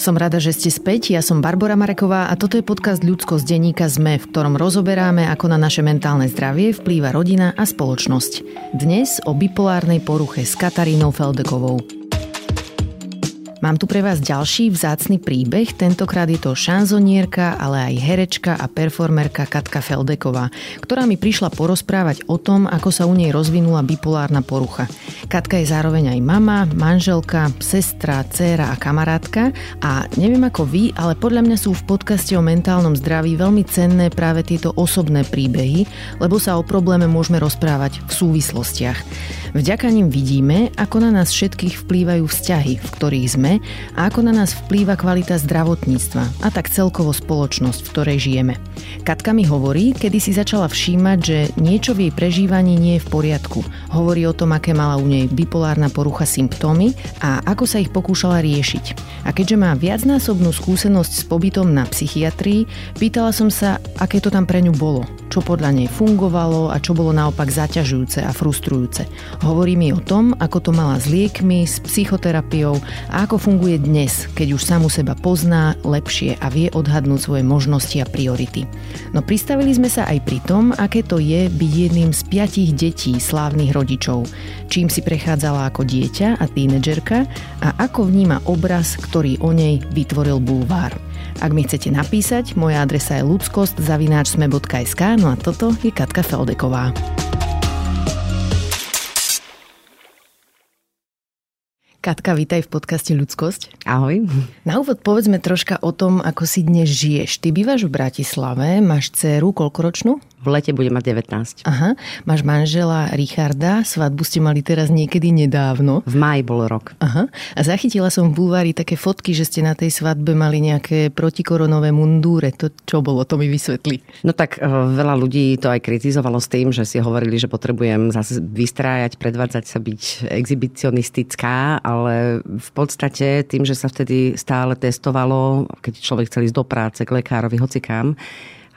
Som rada, že ste späť. Ja som Barbara Mareková a toto je podcast Ľudsko z denníka ZME, v ktorom rozoberáme, ako na naše mentálne zdravie vplýva rodina a spoločnosť. Dnes o bipolárnej poruche s Katarínou Feldekovou. Mám tu pre vás ďalší vzácny príbeh, tentokrát je to šanzonierka, ale aj herečka a performerka Katka Feldeková, ktorá mi prišla porozprávať o tom, ako sa u nej rozvinula bipolárna porucha. Katka je zároveň aj mama, manželka, sestra, dcéra a kamarátka a neviem ako vy, ale podľa mňa sú v podcaste o mentálnom zdraví veľmi cenné práve tieto osobné príbehy, lebo sa o probléme môžeme rozprávať v súvislostiach. Vďaka nim vidíme, ako na nás všetkých vplývajú vzťahy, v ktorých sme žijeme a ako na nás vplýva kvalita zdravotníctva a tak celkovo spoločnosť, v ktorej žijeme. Katka mi hovorí, kedy si začala všímať, že niečo v jej prežívaní nie je v poriadku. Hovorí o tom, aké mala u nej bipolárna porucha symptómy a ako sa ich pokúšala riešiť. A keďže má viacnásobnú skúsenosť s pobytom na psychiatrii, pýtala som sa, aké to tam pre ňu bolo, čo podľa nej fungovalo a čo bolo naopak zaťažujúce a frustrujúce. Hovorí mi o tom, ako to mala s liekmi, s psychoterapiou a ako funguje dnes, keď už samu seba pozná lepšie a vie odhadnúť svoje možnosti a priority. No pristavili sme sa aj pri tom, aké to je byť jedným z piatich detí slávnych rodičov, čím si prechádzala ako dieťa a tínedžerka a ako vníma obraz, ktorý o nej vytvoril bulvár. Ak mi chcete napísať, moja adresa je ludskost.sme.sk, no a toto je Katka Feldeková. Katka, vítaj v podcaste Ľudskosť. Ahoj. Na úvod povedzme troška o tom, ako si dnes žiješ. Ty bývaš v Bratislave, máš dceru koľkoročnú? V lete bude mať 19. Aha. Máš manžela Richarda, svadbu ste mali teraz niekedy nedávno. V máji bol rok. Aha. A zachytila som v bulvári také fotky, že ste na tej svadbe mali nejaké protikoronové mundúre. To čo bolo? To mi vysvetli. No tak eh, veľa ľudí to aj kritizovalo s tým, že si hovorili, že potrebujem zase vystrájať, predvádzať sa byť exhibicionistická, ale v podstate tým, že sa vtedy stále testovalo, keď človek chcel ísť do práce, k lekárovi, hocikám,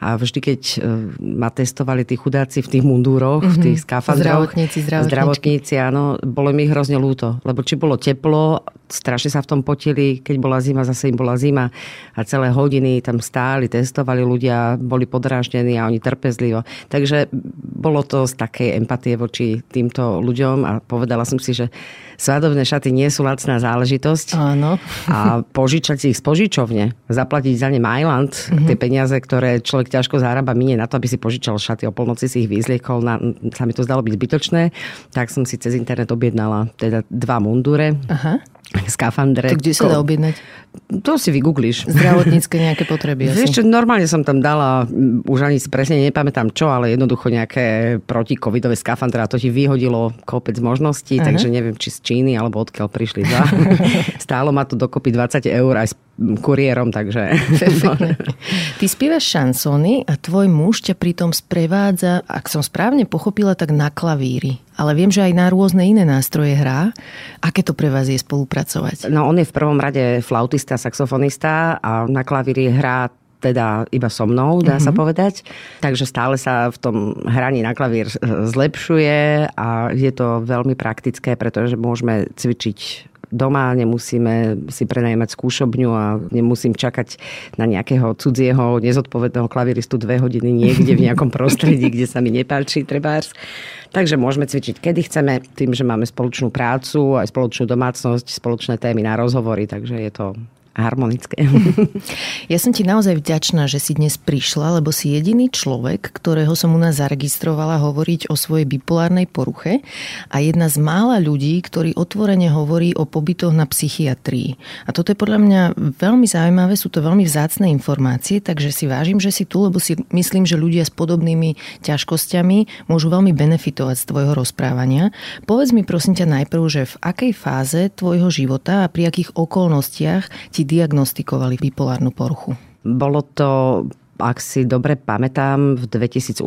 a vždy, keď e, ma testovali tí chudáci v tých mundúroch, mm-hmm. v tých mhm. skafandroch. Zdravotníci, zdravotníci, áno, bolo mi hrozne ľúto. Lebo či bolo teplo, strašne sa v tom potili, keď bola zima, zase im bola zima a celé hodiny tam stáli, testovali ľudia, boli podráždení a oni trpezlivo. Takže bolo to z takej empatie voči týmto ľuďom a povedala som si, že svadobné šaty nie sú lacná záležitosť. Áno. A požičať si ich z požičovne, zaplatiť za ne Mailand, mm-hmm. tie peniaze, ktoré človek ťažko zároba minie na to, aby si požičal šaty o polnoci si ich vyzliekol, na, sa mi to zdalo byť zbytočné, tak som si cez internet objednala teda dva mundure. Aha skafandre. Tak kde sa dá objednať? To si vygoogliš. Zdravotnícke nejaké potreby asi. Vieš čo, normálne som tam dala, už ani si presne nepamätám čo, ale jednoducho nejaké protikovidové skafandre a to ti vyhodilo kopec možností, Aha. takže neviem, či z Číny alebo odkiaľ prišli dva. Stálo ma to dokopy 20 eur aj s kuriérom, takže... Ty spievaš šansóny a tvoj muž ťa pritom sprevádza, ak som správne pochopila, tak na klavíri. Ale viem, že aj na rôzne iné nástroje hrá. Aké to pre vás je spolupracovať? No on je v prvom rade flautista, saxofonista a na klavíri hrá teda iba so mnou, dá mm-hmm. sa mhm. povedať. Takže stále sa v tom hraní na klavír zlepšuje a je to veľmi praktické, pretože môžeme cvičiť doma, nemusíme si prenajmať skúšobňu a nemusím čakať na nejakého cudzieho nezodpovedného klaviristu dve hodiny niekde v nejakom prostredí, kde sa mi nepáči trebárs. Takže môžeme cvičiť kedy chceme, tým, že máme spoločnú prácu, aj spoločnú domácnosť, spoločné témy na rozhovory, takže je to harmonické. Ja som ti naozaj vďačná, že si dnes prišla, lebo si jediný človek, ktorého som u nás zaregistrovala hovoriť o svojej bipolárnej poruche a jedna z mála ľudí, ktorý otvorene hovorí o pobytoch na psychiatrii. A toto je podľa mňa veľmi zaujímavé, sú to veľmi vzácne informácie, takže si vážim, že si tu, lebo si myslím, že ľudia s podobnými ťažkosťami môžu veľmi benefitovať z tvojho rozprávania. Povedz mi prosím ťa najprv, že v akej fáze tvojho života a pri akých okolnostiach ti diagnostikovali bipolárnu poruchu? Bolo to ak si dobre pamätám, v 2008,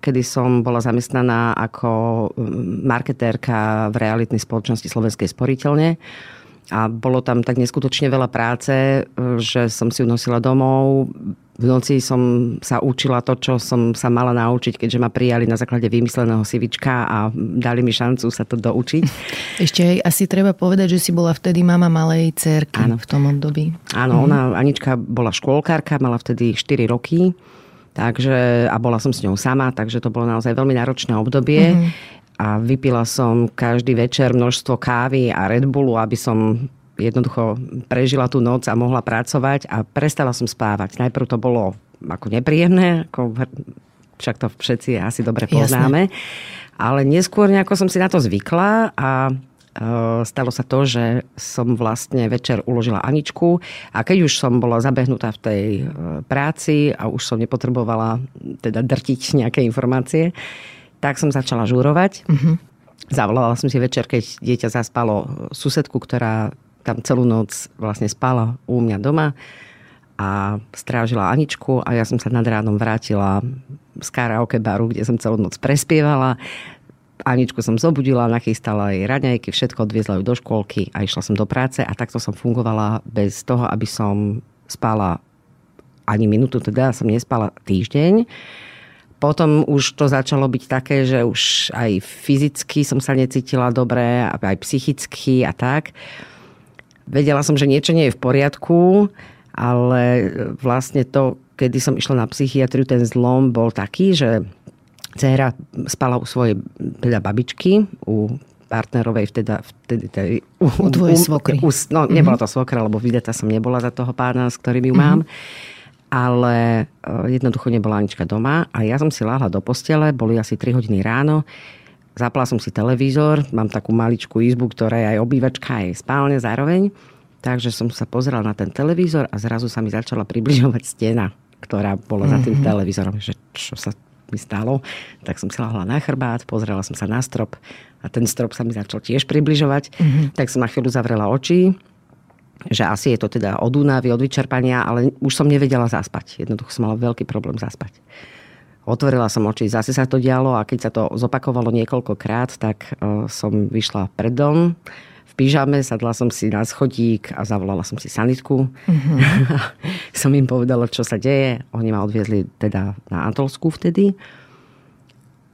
kedy som bola zamestnaná ako mm, marketérka v realitnej spoločnosti Slovenskej sporiteľne. A bolo tam tak neskutočne veľa práce, e, že som si nosila domov. V noci som sa učila to, čo som sa mala naučiť, keďže ma prijali na základe vymysleného sivička a dali mi šancu sa to doučiť. Ešte aj asi treba povedať, že si bola vtedy mama malej cerky Áno. v tom období. Áno, mhm. ona, Anička bola škôlkárka, mala vtedy 4 roky. Takže, a bola som s ňou sama, takže to bolo naozaj veľmi náročné obdobie. Mm-hmm a vypila som každý večer množstvo kávy a Red Bullu, aby som jednoducho prežila tú noc a mohla pracovať a prestala som spávať. Najprv to bolo ako nepríjemné, ako však to všetci asi dobre poznáme. Jasne. Ale neskôr nejako som si na to zvykla a e, stalo sa to, že som vlastne večer uložila Aničku a keď už som bola zabehnutá v tej e, práci a už som nepotrebovala teda drtiť nejaké informácie, tak som začala žúrovať. Uh-huh. Zavolala som si večer, keď dieťa zaspalo susedku, ktorá tam celú noc vlastne spala u mňa doma a strážila Aničku a ja som sa nad ránom vrátila z karaoke baru, kde som celú noc prespievala. Aničku som zobudila, nachystala jej raňajky, všetko odviezla ju do škôlky a išla som do práce a takto som fungovala bez toho, aby som spala ani minútu, teda som nespala týždeň. Potom už to začalo byť také, že už aj fyzicky som sa necítila dobre, aj psychicky a tak. Vedela som, že niečo nie je v poriadku, ale vlastne to, kedy som išla na psychiatriu, ten zlom bol taký, že dcera spala u svojej teda babičky, u partnerovej vtedy, vtedy, vtedy u, u tvojej svokry. U, no, nebola mhm. to svokra, lebo vydeta som nebola za toho pána, s ktorým ju mám. Mm-hmm ale e, jednoducho nebola Anička doma a ja som si láhla do postele, boli asi 3 hodiny ráno, zapla som si televízor, mám takú maličkú izbu, ktorá je aj obývačka, aj spálne zároveň, takže som sa pozrela na ten televízor a zrazu sa mi začala približovať stena, ktorá bola mm-hmm. za tým mhm. televízorom, že čo sa mi stalo, tak som si lahla na chrbát, pozrela som sa na strop a ten strop sa mi začal tiež približovať, mm-hmm. tak som na chvíľu zavrela oči, že asi je to teda od únavy, od vyčerpania, ale už som nevedela zaspať. Jednoducho som mala veľký problém zaspať. Otvorila som oči, zase sa to dialo a keď sa to zopakovalo niekoľkokrát, tak e, som vyšla pred dom v pyžame, sadla som si na schodík a zavolala som si sanitku. Mm-hmm. som im povedala, čo sa deje. Oni ma odviezli teda na Antolsku vtedy.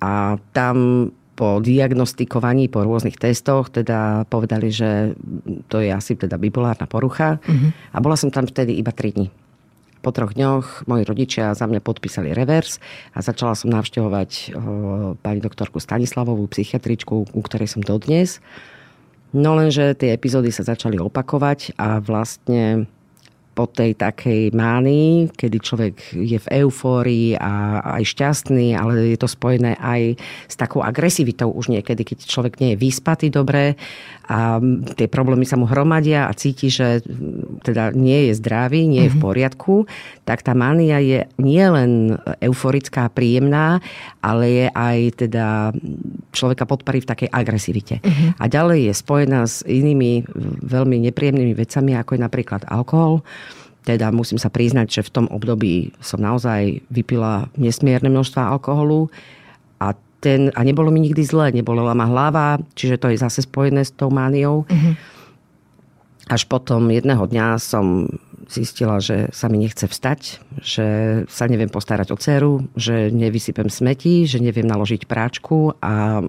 A tam po diagnostikovaní, po rôznych testoch, teda povedali, že to je asi teda bipolárna porucha. Uh-huh. A bola som tam vtedy iba 3 dní. Po troch dňoch moji rodičia za mňa podpísali revers a začala som navštevovať o, pani doktorku Stanislavovú, psychiatričku, u ktorej som dodnes. No lenže tie epizódy sa začali opakovať a vlastne po tej takej mánii, kedy človek je v eufórii a aj šťastný, ale je to spojené aj s takou agresivitou už niekedy, keď človek nie je vyspatý dobre a tie problémy sa mu hromadia a cíti, že teda nie je zdravý, nie je v mhm. poriadku, tak tá mania je nielen euforická, príjemná, ale je aj teda človeka podparí v takej agresivite. Uh-huh. A ďalej je spojená s inými veľmi nepríjemnými vecami, ako je napríklad alkohol. Teda musím sa priznať, že v tom období som naozaj vypila nesmierne množstva alkoholu a, ten, a nebolo mi nikdy zle, nebolela ma hlava, čiže to je zase spojené s tou mániou. Uh-huh. Až potom jedného dňa som zistila, že sa mi nechce vstať, že sa neviem postarať o dceru, že nevysypem smeti, že neviem naložiť práčku a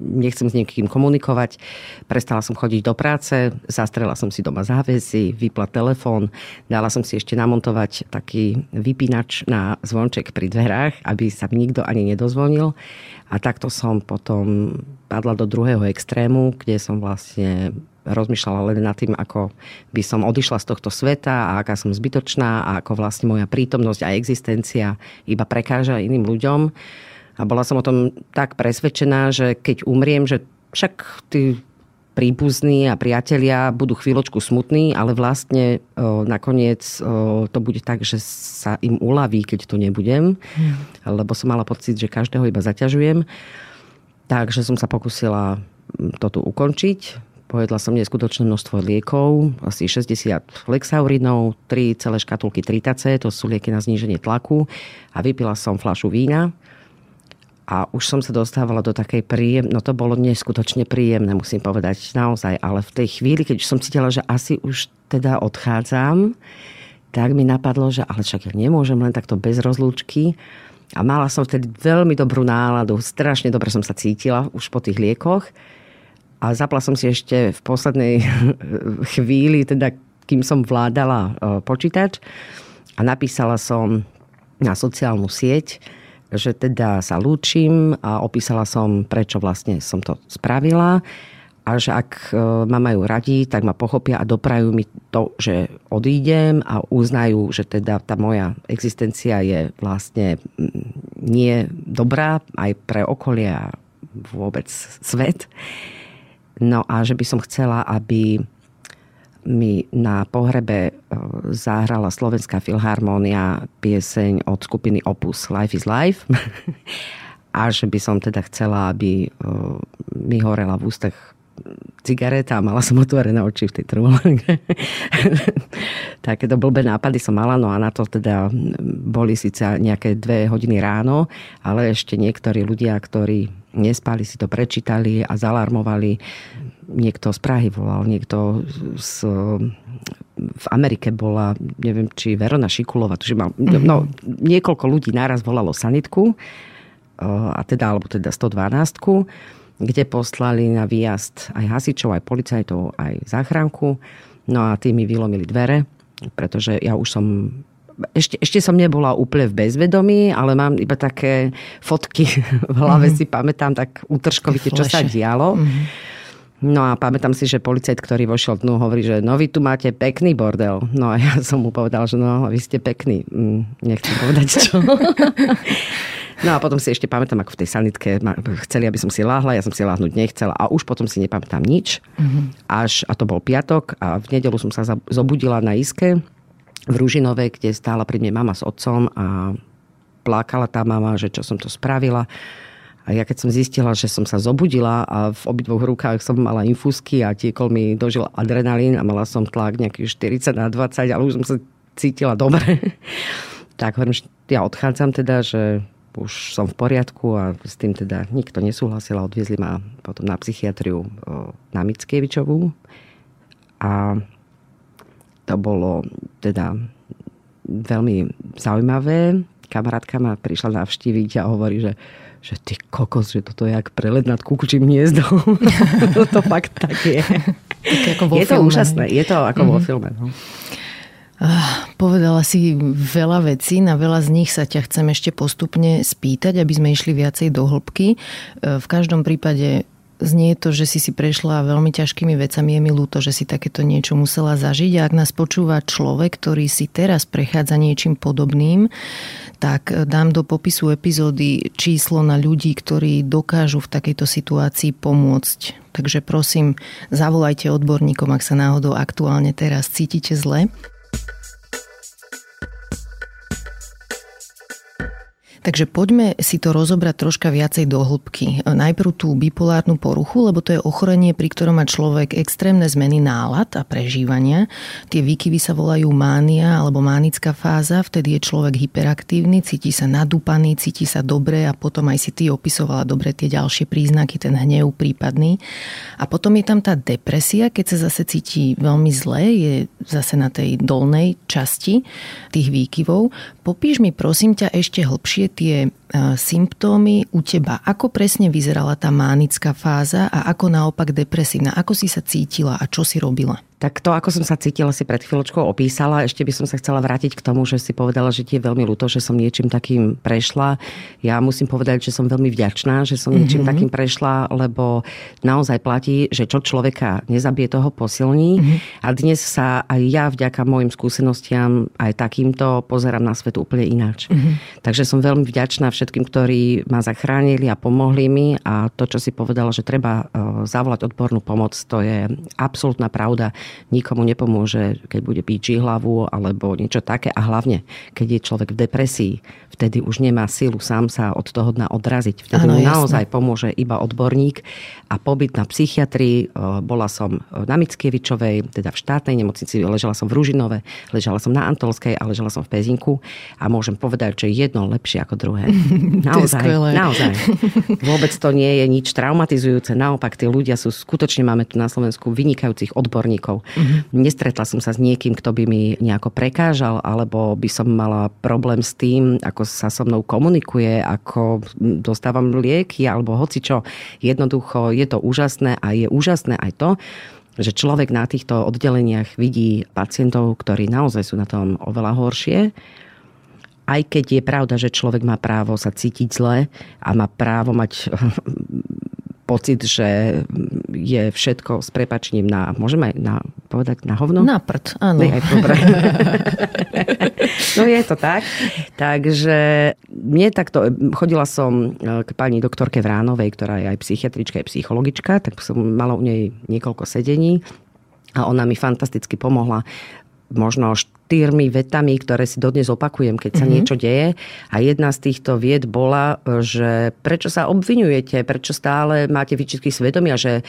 nechcem s niekým komunikovať. Prestala som chodiť do práce, zastrela som si doma záväzy, vypla telefón, dala som si ešte namontovať taký vypínač na zvonček pri dverách, aby sa mi nikto ani nedozvonil. A takto som potom padla do druhého extrému, kde som vlastne rozmýšľala len nad tým, ako by som odišla z tohto sveta a aká som zbytočná a ako vlastne moja prítomnosť a existencia iba prekáža iným ľuďom. A bola som o tom tak presvedčená, že keď umriem, že však tí príbuzní a priatelia budú chvíľočku smutní, ale vlastne o, nakoniec o, to bude tak, že sa im uľaví, keď to nebudem, hmm. lebo som mala pocit, že každého iba zaťažujem. Takže som sa pokusila to tu ukončiť Pojedla som neskutočné množstvo liekov, asi 60 flexaurinov, 3 celé škatulky tritace, to sú lieky na zníženie tlaku a vypila som flašu vína. A už som sa dostávala do takej príjem, no to bolo neskutočne príjemné, musím povedať, naozaj. Ale v tej chvíli, keď som cítila, že asi už teda odchádzam, tak mi napadlo, že ale však ja nemôžem len takto bez rozlúčky. A mala som vtedy veľmi dobrú náladu, strašne dobre som sa cítila už po tých liekoch. A zapla som si ešte v poslednej chvíli, teda kým som vládala e, počítač a napísala som na sociálnu sieť, že teda sa lúčim a opísala som, prečo vlastne som to spravila a že ak e, ma majú radi, tak ma pochopia a doprajú mi to, že odídem a uznajú, že teda tá moja existencia je vlastne nie dobrá aj pre okolie a vôbec svet. No a že by som chcela, aby mi na pohrebe e, zahrala Slovenská filharmónia pieseň od skupiny Opus Life is Life. a že by som teda chcela, aby e, mi horela v ústach cigareta a mala som otvorené oči v tej trvolanke. Takéto blbé nápady som mala, no a na to teda boli síce nejaké dve hodiny ráno, ale ešte niektorí ľudia, ktorí nespali, si to prečítali a zalarmovali niekto z Prahy volal, niekto z, v Amerike bola, neviem, či Verona Šikulova, tuže mal, mm-hmm. no, niekoľko ľudí naraz volalo sanitku, a teda, alebo teda 112 kde poslali na výjazd aj hasičov, aj policajtov, aj záchranku. No a tí mi vylomili dvere, pretože ja už som ešte, ešte som nebola úplne v bezvedomí, ale mám iba také fotky v hlave, mm-hmm. si pamätám tak útržkovite, čo sa dialo. Mm-hmm. No a pamätám si, že policajt, ktorý vošiel dnu, hovorí, že no vy tu máte pekný bordel. No a ja som mu povedal, že no vy ste pekný. Mm, nechcem povedať čo. No a potom si ešte pamätám, ako v tej sanitke chceli, aby som si láhla, ja som si láhnuť nechcela a už potom si nepamätám nič. Mm-hmm. Až, a to bol piatok a v nedelu som sa zobudila na iske v Rúžinovej, kde stála pri mne mama s otcom a plakala tá mama, že čo som to spravila. A ja keď som zistila, že som sa zobudila a v obidvoch rukách som mala infúzky a tiekol mi dožil adrenalín a mala som tlak nejaký 40 na 20, ale už som sa cítila dobre. tak hovorím, ja odchádzam teda, že už som v poriadku a s tým teda nikto nesúhlasil a odviezli ma potom na psychiatriu na Mickievičovú. A to bolo teda veľmi zaujímavé. Kamarátka ma prišla navštíviť a hovorí, že že ty kokos, že toto je jak prelet nad kukučím hniezdom. to fakt tak je. Tak ako vo je to filme. úžasné, je to ako mm-hmm. vo mhm. filme. No. Povedala si veľa vecí, na veľa z nich sa ťa chcem ešte postupne spýtať, aby sme išli viacej do hĺbky. E, v každom prípade znie to, že si si prešla veľmi ťažkými vecami. Je mi ľúto, že si takéto niečo musela zažiť. A ak nás počúva človek, ktorý si teraz prechádza niečím podobným, tak dám do popisu epizódy číslo na ľudí, ktorí dokážu v takejto situácii pomôcť. Takže prosím, zavolajte odborníkom, ak sa náhodou aktuálne teraz cítite zle. Takže poďme si to rozobrať troška viacej do hĺbky. Najprv tú bipolárnu poruchu, lebo to je ochorenie, pri ktorom má človek extrémne zmeny nálad a prežívania. Tie výkyvy sa volajú mánia alebo mánická fáza, vtedy je človek hyperaktívny, cíti sa nadúpaný, cíti sa dobre a potom aj si ty opisovala dobre tie ďalšie príznaky, ten hnev prípadný. A potom je tam tá depresia, keď sa zase cíti veľmi zle, je zase na tej dolnej časti tých výkyvov. Popíš mi prosím ťa ešte hlbšie tie symptómy u teba. Ako presne vyzerala tá mánická fáza a ako naopak depresívna? Ako si sa cítila a čo si robila? Tak to, ako som sa cítila, si pred chvíľočkou opísala. Ešte by som sa chcela vrátiť k tomu, že si povedala, že ti je veľmi ľúto, že som niečím takým prešla. Ja musím povedať, že som veľmi vďačná, že som niečím mm-hmm. takým prešla, lebo naozaj platí, že čo človeka nezabije, toho posilní. Mm-hmm. A dnes sa aj ja vďaka môjim skúsenostiam aj takýmto pozerám na svet úplne ináč. Mm-hmm. Takže som veľmi vďačná všetkým, ktorí ma zachránili a pomohli mi. A to, čo si povedala, že treba e, zavolať odbornú pomoc, to je absolútna pravda nikomu nepomôže, keď bude píči hlavu alebo niečo také. A hlavne, keď je človek v depresii, vtedy už nemá silu sám sa od toho dna odraziť. Vtedy ano, mu naozaj pomôže iba odborník. A pobyt na psychiatrii, e, bola som na Mickievičovej, teda v štátnej nemocnici, ležala som v Ružinove, ležala som na Antolskej a ležala som v Pezinku. A môžem povedať, že jedno lepšie ako druhé. Naozaj, naozaj. Vôbec to nie je nič traumatizujúce. Naopak, tí ľudia sú, skutočne máme tu na Slovensku vynikajúcich odborníkov. Uh-huh. Nestretla som sa s niekým, kto by mi nejako prekážal, alebo by som mala problém s tým, ako sa so mnou komunikuje, ako dostávam lieky, alebo hoci čo. Jednoducho je to úžasné a je úžasné aj to, že človek na týchto oddeleniach vidí pacientov, ktorí naozaj sú na tom oveľa horšie aj keď je pravda, že človek má právo sa cítiť zle a má právo mať pocit, že je všetko s prepačením na, môžeme aj na, povedať na hovno? Na prd, áno. aj dobre. no je to tak. Takže mne takto, chodila som k pani doktorke Vránovej, ktorá je aj psychiatrička, aj psychologička, tak som mala u nej niekoľko sedení a ona mi fantasticky pomohla možno štyrmi vetami, ktoré si dodnes opakujem, keď sa mm-hmm. niečo deje. A jedna z týchto vied bola, že prečo sa obvinujete, prečo stále máte výčitky svedomia, že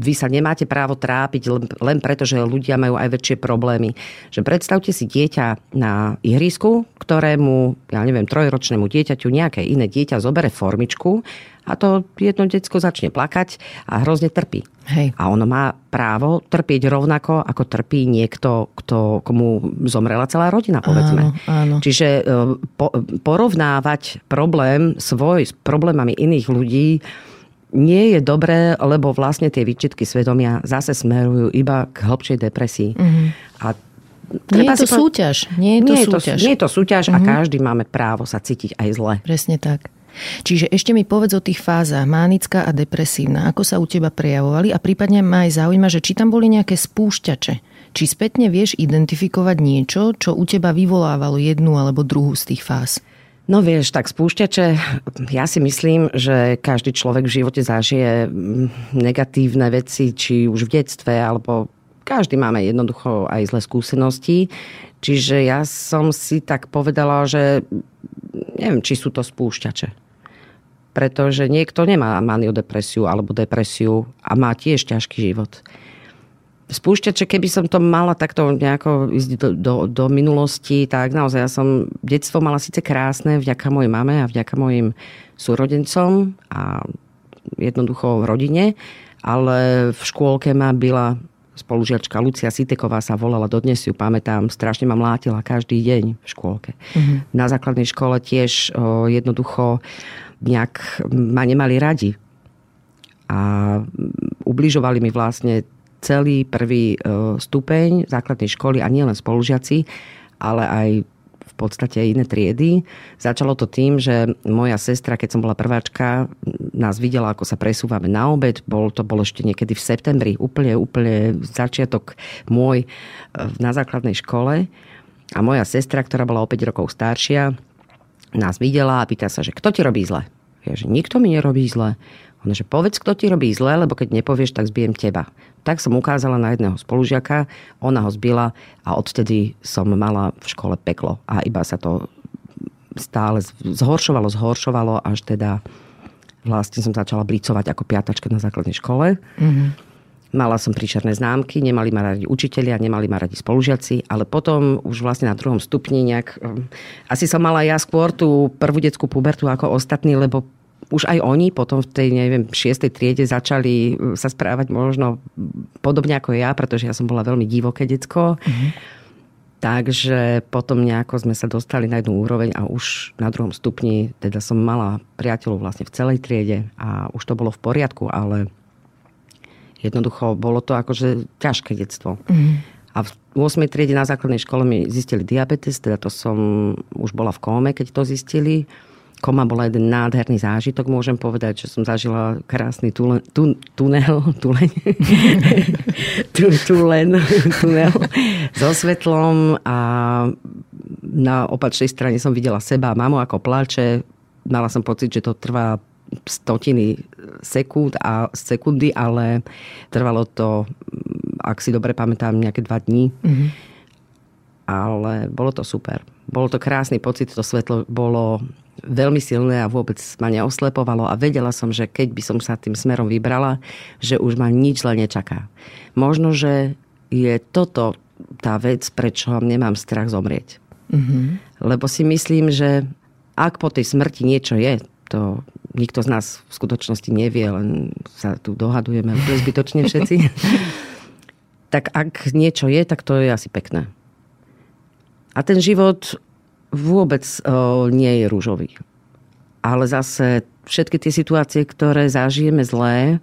vy sa nemáte právo trápiť len, len preto, že ľudia majú aj väčšie problémy. Že predstavte si dieťa na ihrisku, ktorému, ja neviem, trojročnému dieťaťu nejaké iné dieťa zobere formičku a to jedno detsko začne plakať a hrozne trpí. Hej. A ono má právo trpieť rovnako, ako trpí niekto, kto, komu zomrela celá rodina, povedzme. Áno, áno. Čiže e, po, porovnávať problém svoj s problémami iných ľudí nie je dobré, lebo vlastne tie výčitky svedomia zase smerujú iba k hĺbšej depresii. Mm-hmm. A nie je to po... súťaž. Nie je to nie súťaž. To, nie je to súťaž mm-hmm. a mhm. každý máme právo sa cítiť aj zle. Presne tak. Čiže ešte mi povedz o tých fázach, mánická a depresívna, ako sa u teba prejavovali a prípadne ma aj zaujíma, že či tam boli nejaké spúšťače. Či spätne vieš identifikovať niečo, čo u teba vyvolávalo jednu alebo druhú z tých fáz? No vieš, tak spúšťače, ja si myslím, že každý človek v živote zažije mm, negatívne veci, či už v detstve, alebo každý máme jednoducho aj zlé skúsenosti. Čiže ja som si tak povedala, že neviem, či sú to spúšťače. Pretože niekto nemá maniodepresiu alebo depresiu a má tiež ťažký život spúšťače, keby som to mala takto nejako ísť do, do, do minulosti, tak naozaj ja som detstvo mala síce krásne vďaka mojej mame a vďaka mojim súrodencom a jednoducho v rodine, ale v škôlke ma byla spolužiačka Lucia Siteková sa volala, dodnes ju pamätám, strašne ma mlátila každý deň v škôlke. Mm-hmm. Na základnej škole tiež o, jednoducho nejak ma nemali radi. A ubližovali mi vlastne celý prvý e, stupeň základnej školy a nielen spolužiaci, ale aj v podstate iné triedy. Začalo to tým, že moja sestra, keď som bola prváčka, nás videla, ako sa presúvame na obed. Bol, to bolo ešte niekedy v septembri, úplne, úplne začiatok môj e, na základnej škole. A moja sestra, ktorá bola o 5 rokov staršia, nás videla a pýta sa, že kto ti robí zle? Ja, že nikto mi nerobí zle. Ona, že povedz, kto ti robí zle, lebo keď nepovieš, tak zbijem teba. Tak som ukázala na jedného spolužiaka, ona ho zbila a odtedy som mala v škole peklo. A iba sa to stále zhoršovalo, zhoršovalo, až teda vlastne som začala blicovať ako piatačka na základnej škole. Mm-hmm. Mala som príšerné známky, nemali ma radi učitelia, nemali ma radi spolužiaci, ale potom už vlastne na druhom stupni nejak... Um, asi som mala ja skôr tú prvú detskú pubertu ako ostatní, lebo už aj oni potom v tej, neviem, šiestej triede začali uh, sa správať možno podobne ako ja, pretože ja som bola veľmi divoké decko. Mm-hmm. Takže potom nejako sme sa dostali na jednu úroveň a už na druhom stupni, teda som mala priateľov vlastne v celej triede a už to bolo v poriadku, ale jednoducho bolo to akože ťažké detstvo. Mm-hmm. A v 8. triede na základnej škole mi zistili diabetes, teda to som už bola v kóme, keď to zistili. Koma bola jeden nádherný zážitok, môžem povedať, že som zažila krásny tule, tu, tunel, tuleň, tu, tulen, tunel so svetlom a na opačnej strane som videla seba a mamu ako plače. Mala som pocit, že to trvá stotiny sekúnd a sekundy, ale trvalo to ak si dobre pamätám, nejaké dva dní. Mm-hmm. Ale bolo to super. Bolo to krásny pocit, to svetlo bolo veľmi silné a vôbec ma neoslepovalo a vedela som, že keď by som sa tým smerom vybrala, že už ma nič zle nečaká. Možno, že je toto tá vec, prečo nemám strach zomrieť. Mm-hmm. Lebo si myslím, že ak po tej smrti niečo je, to nikto z nás v skutočnosti nevie, len sa tu dohadujeme zbytočne všetci. tak ak niečo je, tak to je asi pekné. A ten život vôbec o, nie je rúžový. Ale zase všetky tie situácie, ktoré zažijeme zlé,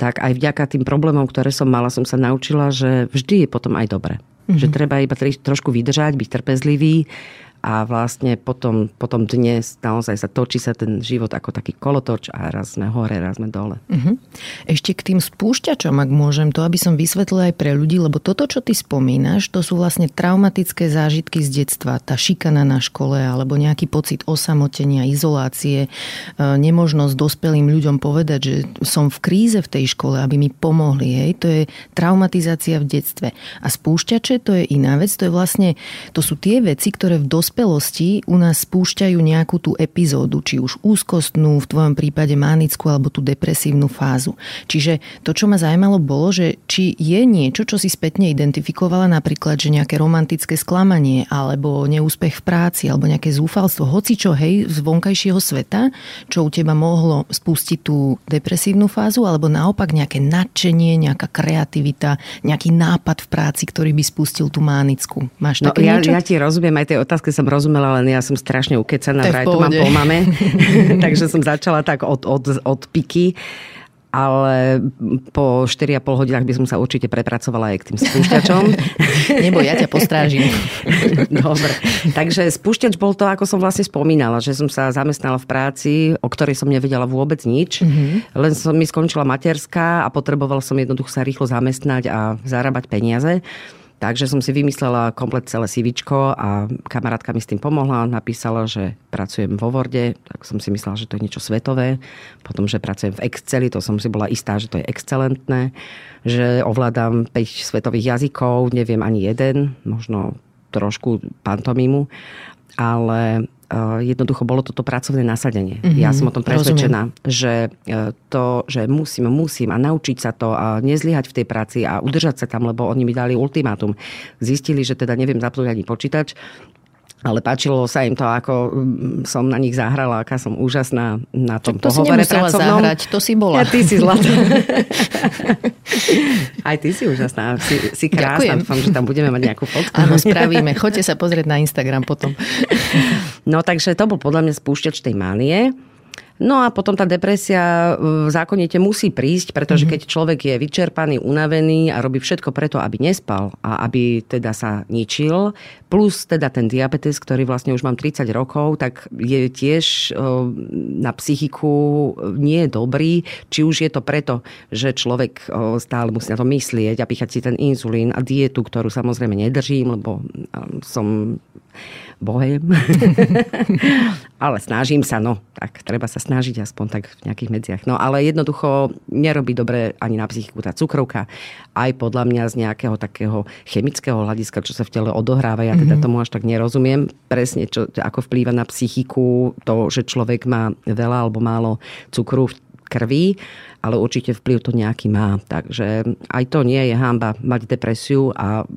tak aj vďaka tým problémom, ktoré som mala, som sa naučila, že vždy je potom aj dobre. Mm-hmm. Že treba iba trošku vydržať, byť trpezlivý a vlastne potom, potom dnes naozaj sa točí sa ten život ako taký kolotoč a raz sme hore, raz sme dole. Uh-huh. Ešte k tým spúšťačom, ak môžem, to aby som vysvetlila aj pre ľudí, lebo toto, čo ty spomínaš, to sú vlastne traumatické zážitky z detstva, tá šikana na škole alebo nejaký pocit osamotenia, izolácie, e, nemožnosť dospelým ľuďom povedať, že som v kríze v tej škole, aby mi pomohli. Hej? To je traumatizácia v detstve. A spúšťače to je iná vec, to je vlastne, to sú tie veci, ktoré v dos dospelosti u nás spúšťajú nejakú tú epizódu, či už úzkostnú, v tvojom prípade manickú alebo tú depresívnu fázu. Čiže to, čo ma zaujímalo, bolo, že či je niečo, čo si spätne identifikovala, napríklad, že nejaké romantické sklamanie alebo neúspech v práci alebo nejaké zúfalstvo, hoci čo, hej, z vonkajšieho sveta, čo u teba mohlo spustiť tú depresívnu fázu, alebo naopak nejaké nadšenie, nejaká kreativita, nejaký nápad v práci, ktorý by spustil tú mánickú. Máš no, také ja, niečo? ja ti rozumiem aj tej otázke som rozumela, len ja som strašne ukecaná, vraj tu mám po mame. Takže som začala tak od, od, od piky ale po 4,5 hodinách by som sa určite prepracovala aj k tým spúšťačom. Nebo ja ťa postrážim. Dobre. Takže spúšťač bol to, ako som vlastne spomínala, že som sa zamestnala v práci, o ktorej som nevedela vôbec nič. Mm-hmm. Len som mi skončila materská a potrebovala som jednoducho sa rýchlo zamestnať a zarábať peniaze. Takže som si vymyslela komplet celé CVčko a kamarátka mi s tým pomohla. Napísala, že pracujem vo Worde, tak som si myslela, že to je niečo svetové. Potom, že pracujem v Exceli, to som si bola istá, že to je excelentné. Že ovládam 5 svetových jazykov, neviem ani jeden, možno trošku pantomimu. Ale jednoducho bolo toto pracovné nasadenie. Mm-hmm, ja som o tom presvedčená, rozumiem. že eh, to, že musím, musím a naučiť sa to a nezlyhať v tej práci a udržať sa tam, lebo oni mi dali ultimátum. Zistili, že teda neviem zapnúť ani počítač, ale páčilo sa im to, ako mm, som na nich zahrala, aká som úžasná na tom to pohovore si pracovnom. zahrať, to si bola. Ja, ty si zlatá. Aj ty si úžasná, si, si krásna. Ďakujem. Dúfam, že tam budeme mať nejakú fotku. Áno, spravíme. Choďte sa pozrieť na Instagram potom. No takže to bol podľa mňa spúšťač tej mánie. No a potom tá depresia v zákonite musí prísť, pretože mm-hmm. keď človek je vyčerpaný, unavený a robí všetko preto, aby nespal a aby teda sa ničil, plus teda ten diabetes, ktorý vlastne už mám 30 rokov, tak je tiež na psychiku nie je dobrý, či už je to preto, že človek stále musí na to myslieť a píchať si ten inzulín a dietu, ktorú samozrejme nedržím, lebo som bohem. ale snažím sa, no, tak treba sa snažiť aspoň tak v nejakých medziach. No ale jednoducho nerobí dobre ani na psychiku tá cukrovka. Aj podľa mňa z nejakého takého chemického hľadiska, čo sa v tele odohráva, ja teda mhm. tomu až tak nerozumiem presne, čo, ako vplýva na psychiku to, že človek má veľa alebo málo cukru v krvi ale určite vplyv to nejaký má. Takže aj to nie je hamba mať depresiu a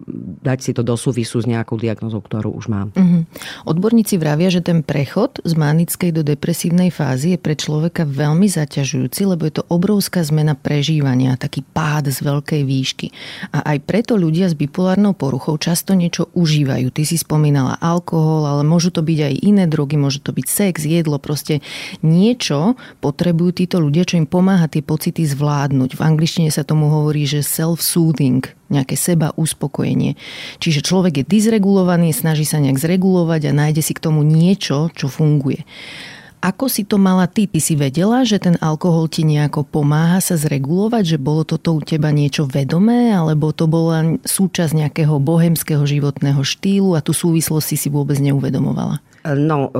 dať si to do súvisu s nejakou diagnozou, ktorú už mám. Mm-hmm. Odborníci vravia, že ten prechod z manickej do depresívnej fázy je pre človeka veľmi zaťažujúci, lebo je to obrovská zmena prežívania, taký pád z veľkej výšky. A aj preto ľudia s bipolárnou poruchou často niečo užívajú. Ty si spomínala alkohol, ale môžu to byť aj iné drogy, môže to byť sex, jedlo, proste niečo potrebujú títo ľudia, čo im pomáha tie pocity zvládnuť. V angličtine sa tomu hovorí, že self-soothing, nejaké seba uspokojenie. Čiže človek je dysregulovaný, snaží sa nejak zregulovať a nájde si k tomu niečo, čo funguje. Ako si to mala ty? Ty si vedela, že ten alkohol ti nejako pomáha sa zregulovať? Že bolo toto u teba niečo vedomé? Alebo to bola súčasť nejakého bohemského životného štýlu a tú súvislosť si si vôbec neuvedomovala? No,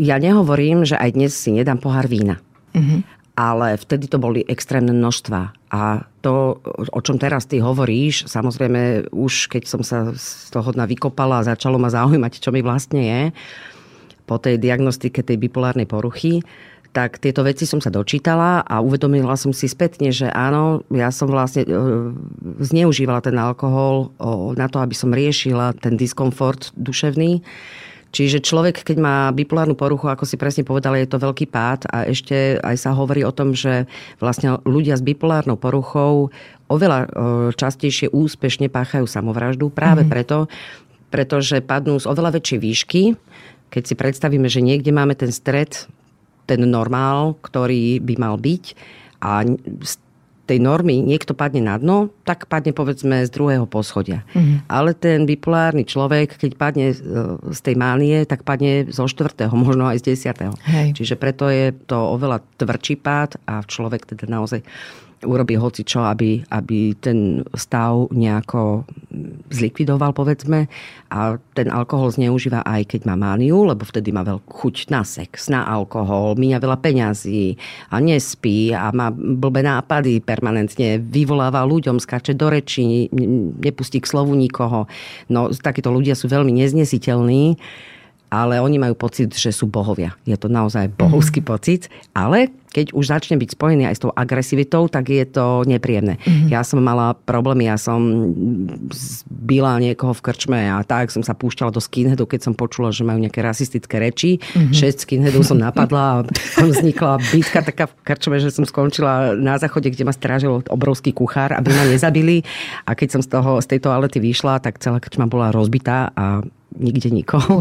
ja nehovorím, že aj dnes si nedám pohár vína. Uh-huh ale vtedy to boli extrémne množstva. A to, o čom teraz ty hovoríš, samozrejme už keď som sa z toho dna vykopala a začalo ma zaujímať, čo mi vlastne je, po tej diagnostike tej bipolárnej poruchy, tak tieto veci som sa dočítala a uvedomila som si spätne, že áno, ja som vlastne e, zneužívala ten alkohol na to, aby som riešila ten diskomfort duševný Čiže človek, keď má bipolárnu poruchu, ako si presne povedala, je to veľký pád a ešte aj sa hovorí o tom, že vlastne ľudia s bipolárnou poruchou oveľa e, častejšie úspešne páchajú samovraždu práve mm. preto, pretože padnú z oveľa väčšej výšky. Keď si predstavíme, že niekde máme ten stred, ten normál, ktorý by mal byť a tej normy niekto padne na dno, tak padne povedzme z druhého poschodia. Mm-hmm. Ale ten bipolárny človek, keď padne e, z tej mánie, tak padne zo štvrtého, možno aj z desiatého. Hej. Čiže preto je to oveľa tvrdší pád a človek teda naozaj urobí hoci čo, aby, aby ten stav nejako zlikvidoval, povedzme. A ten alkohol zneužíva aj keď má mániu, lebo vtedy má veľkú chuť na sex, na alkohol, míňa veľa peňazí a nespí a má blbé nápady permanentne, vyvoláva ľuďom, skáče do rečí, nepustí k slovu nikoho. No, takíto ľudia sú veľmi neznesiteľní ale oni majú pocit, že sú bohovia. Je to naozaj bohovský mm-hmm. pocit, ale keď už začne byť spojený aj s tou agresivitou, tak je to nepríjemné. Mm-hmm. Ja som mala problémy, ja som byla niekoho v krčme a tak som sa púšťala do skinheadov, keď som počula, že majú nejaké rasistické reči. Mm-hmm. Šesť skinheadov som napadla a vznikla bitka taká v krčme, že som skončila na záchode, kde ma strážil obrovský kuchár, aby ma nezabili. A keď som z, toho, z tej toalety vyšla, tak celá krčma bola rozbitá a nikde nikoho.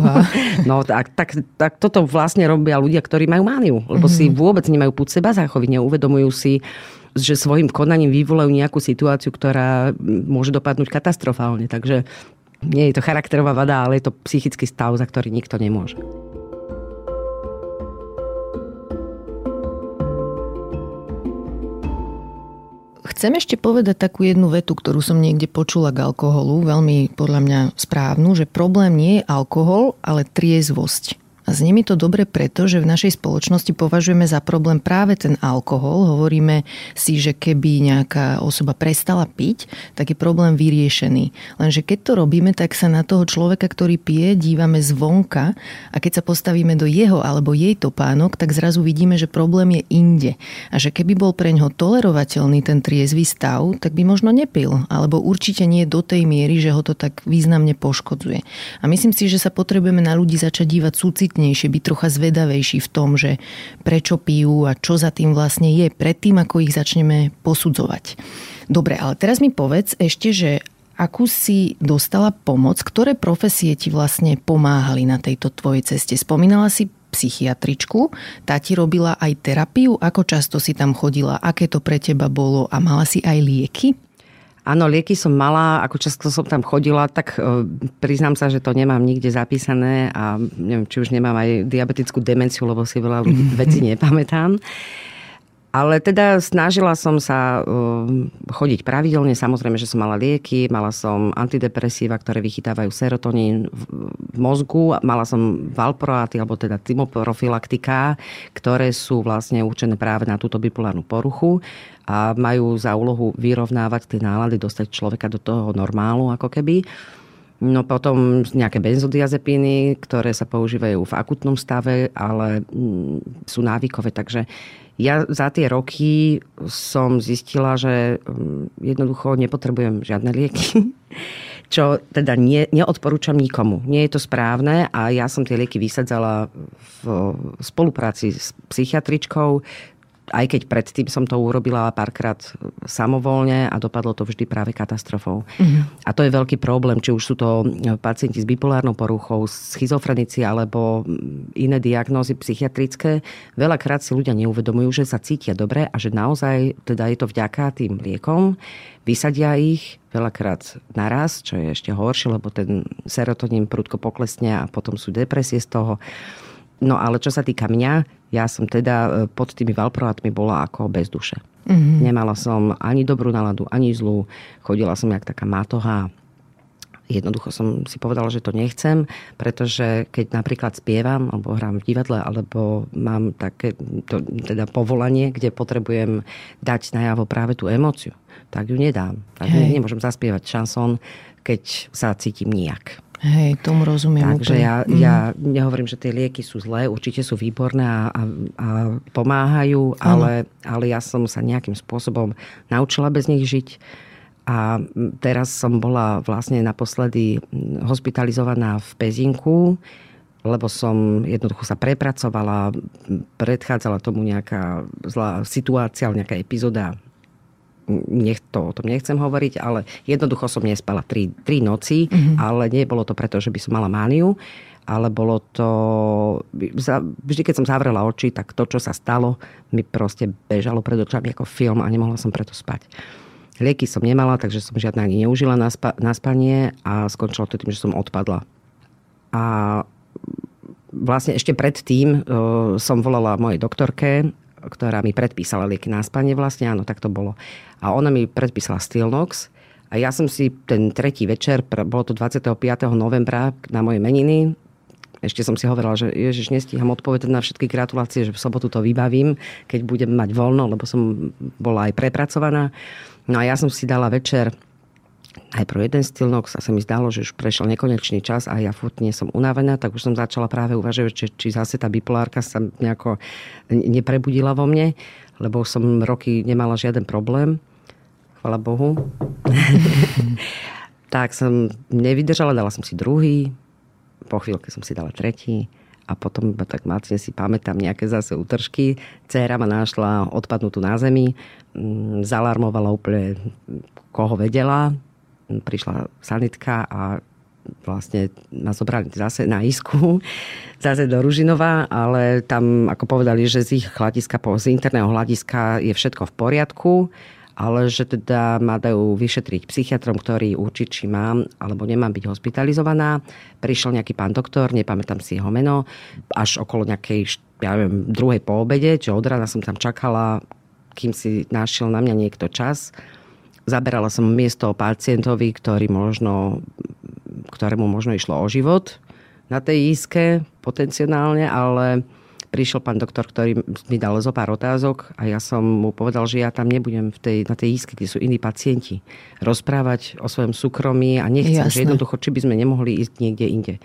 No tak, tak, tak toto vlastne robia ľudia, ktorí majú mániu, lebo mm-hmm. si mhm. vôbec nemajú púd seba záchovy, neuvedomujú si, že svojim konaním vyvolajú nejakú situáciu, ktorá môže dopadnúť katastrofálne. Takže nie je to charakterová vada, ale je to psychický stav, za ktorý nikto nemôže. Chcem ešte povedať takú jednu vetu, ktorú som niekde počula k alkoholu, veľmi podľa mňa správnu, že problém nie je alkohol, ale triezvosť. A znie mi to dobre preto, že v našej spoločnosti považujeme za problém práve ten alkohol. Hovoríme si, že keby nejaká osoba prestala piť, tak je problém vyriešený. Lenže keď to robíme, tak sa na toho človeka, ktorý pije, dívame zvonka a keď sa postavíme do jeho alebo jej topánok, tak zrazu vidíme, že problém je inde. A že keby bol pre ňo tolerovateľný ten triezvy stav, tak by možno nepil. Alebo určite nie do tej miery, že ho to tak významne poškodzuje. A myslím si, že sa potrebujeme na ľudí začať dívať súcit obozretnejšie, byť trocha zvedavejší v tom, že prečo pijú a čo za tým vlastne je, predtým ako ich začneme posudzovať. Dobre, ale teraz mi povedz ešte, že akú si dostala pomoc, ktoré profesie ti vlastne pomáhali na tejto tvojej ceste. Spomínala si psychiatričku, tá ti robila aj terapiu, ako často si tam chodila, aké to pre teba bolo a mala si aj lieky? Áno, lieky som mala, ako často som tam chodila, tak e, priznám sa, že to nemám nikde zapísané a neviem, či už nemám aj diabetickú demenciu, lebo si veľa ľudí, veci nepamätám. Ale teda snažila som sa um, chodiť pravidelne. Samozrejme, že som mala lieky, mala som antidepresíva, ktoré vychytávajú serotonín v mozgu, mala som valproaty, alebo teda timoprofilaktika, ktoré sú vlastne určené práve na túto bipolárnu poruchu a majú za úlohu vyrovnávať tie nálady, dostať človeka do toho normálu, ako keby. No potom nejaké benzodiazepíny, ktoré sa používajú v akutnom stave, ale mm, sú návykové, takže ja za tie roky som zistila, že mm, jednoducho nepotrebujem žiadne lieky, čo teda nie, neodporúčam nikomu. Nie je to správne a ja som tie lieky vysadzala v spolupráci s psychiatričkou, aj keď predtým som to urobila párkrát samovolne a dopadlo to vždy práve katastrofou. Mm-hmm. A to je veľký problém, či už sú to pacienti s bipolárnou poruchou, schizofrenici alebo iné diagnózy psychiatrické. Veľakrát si ľudia neuvedomujú, že sa cítia dobre a že naozaj teda je to vďaka tým liekom. Vysadia ich veľakrát naraz, čo je ešte horšie, lebo ten serotonín prudko poklesne a potom sú depresie z toho. No ale čo sa týka mňa, ja som teda e, pod tými valproátmi bola ako bez duše. Mm-hmm. Nemala som ani dobrú náladu, ani zlú. Chodila som jak taká matoha. jednoducho som si povedala, že to nechcem, pretože keď napríklad spievam, alebo hrám v divadle, alebo mám také to, teda povolanie, kde potrebujem dať najavo práve tú emóciu, tak ju nedám. Tak Hej. nemôžem zaspievať šanson, keď sa cítim nijak. Hej, tomu rozumiem Takže úplne. ja, mm. ja nehovorím, že tie lieky sú zlé, určite sú výborné a, a, a pomáhajú, ale, ale ja som sa nejakým spôsobom naučila bez nich žiť. A teraz som bola vlastne naposledy hospitalizovaná v Pezinku, lebo som jednoducho sa prepracovala, predchádzala tomu nejaká zlá situácia, nejaká epizóda nech to, o tom nechcem hovoriť, ale jednoducho som nespala tri, tri noci, mm-hmm. ale nebolo to preto, že by som mala mániu, ale bolo to... Vždy, keď som zavrela oči, tak to, čo sa stalo, mi proste bežalo pred očami ako film a nemohla som preto spať. Lieky som nemala, takže som žiadne ani neužila na, spa- na spanie a skončilo to tým, že som odpadla. A vlastne ešte predtým uh, som volala mojej doktorke, ktorá mi predpísala lieky na spanie vlastne, áno, tak to bolo a ona mi predpísala Stilnox a ja som si ten tretí večer, bolo to 25. novembra na moje meniny, ešte som si hovorila, že ježiš, nestíham odpovedať na všetky gratulácie, že v sobotu to vybavím, keď budem mať voľno, lebo som bola aj prepracovaná. No a ja som si dala večer najprv jeden Stilnox a sa mi zdalo, že už prešiel nekonečný čas a ja furt nie som unavená, tak už som začala práve uvažovať, či, či zase tá bipolárka sa nejako neprebudila vo mne lebo som roky nemala žiaden problém. Chvala Bohu. tak som nevydržala, dala som si druhý, po chvíľke som si dala tretí a potom tak máte si pamätám nejaké zase útržky. Céra ma našla odpadnutú na zemi, zalarmovala úplne koho vedela. Prišla sanitka a vlastne ma zobrali zase na isku, zase do Ružinova, ale tam, ako povedali, že z ich hľadiska, z interného hľadiska je všetko v poriadku, ale že teda ma dajú vyšetriť psychiatrom, ktorý určí, či mám alebo nemám byť hospitalizovaná. Prišiel nejaký pán doktor, nepamätám si jeho meno, až okolo nejakej, ja neviem, druhej po obede, čiže od rána som tam čakala, kým si našiel na mňa niekto čas. Zaberala som miesto pacientovi, ktorý možno ktorému možno išlo o život na tej íske potenciálne, ale prišiel pán doktor, ktorý mi dal zo pár otázok a ja som mu povedal, že ja tam nebudem v tej, na tej íske, kde sú iní pacienti, rozprávať o svojom súkromí a nechcem, Jasné. že jednoducho, či by sme nemohli ísť niekde inde.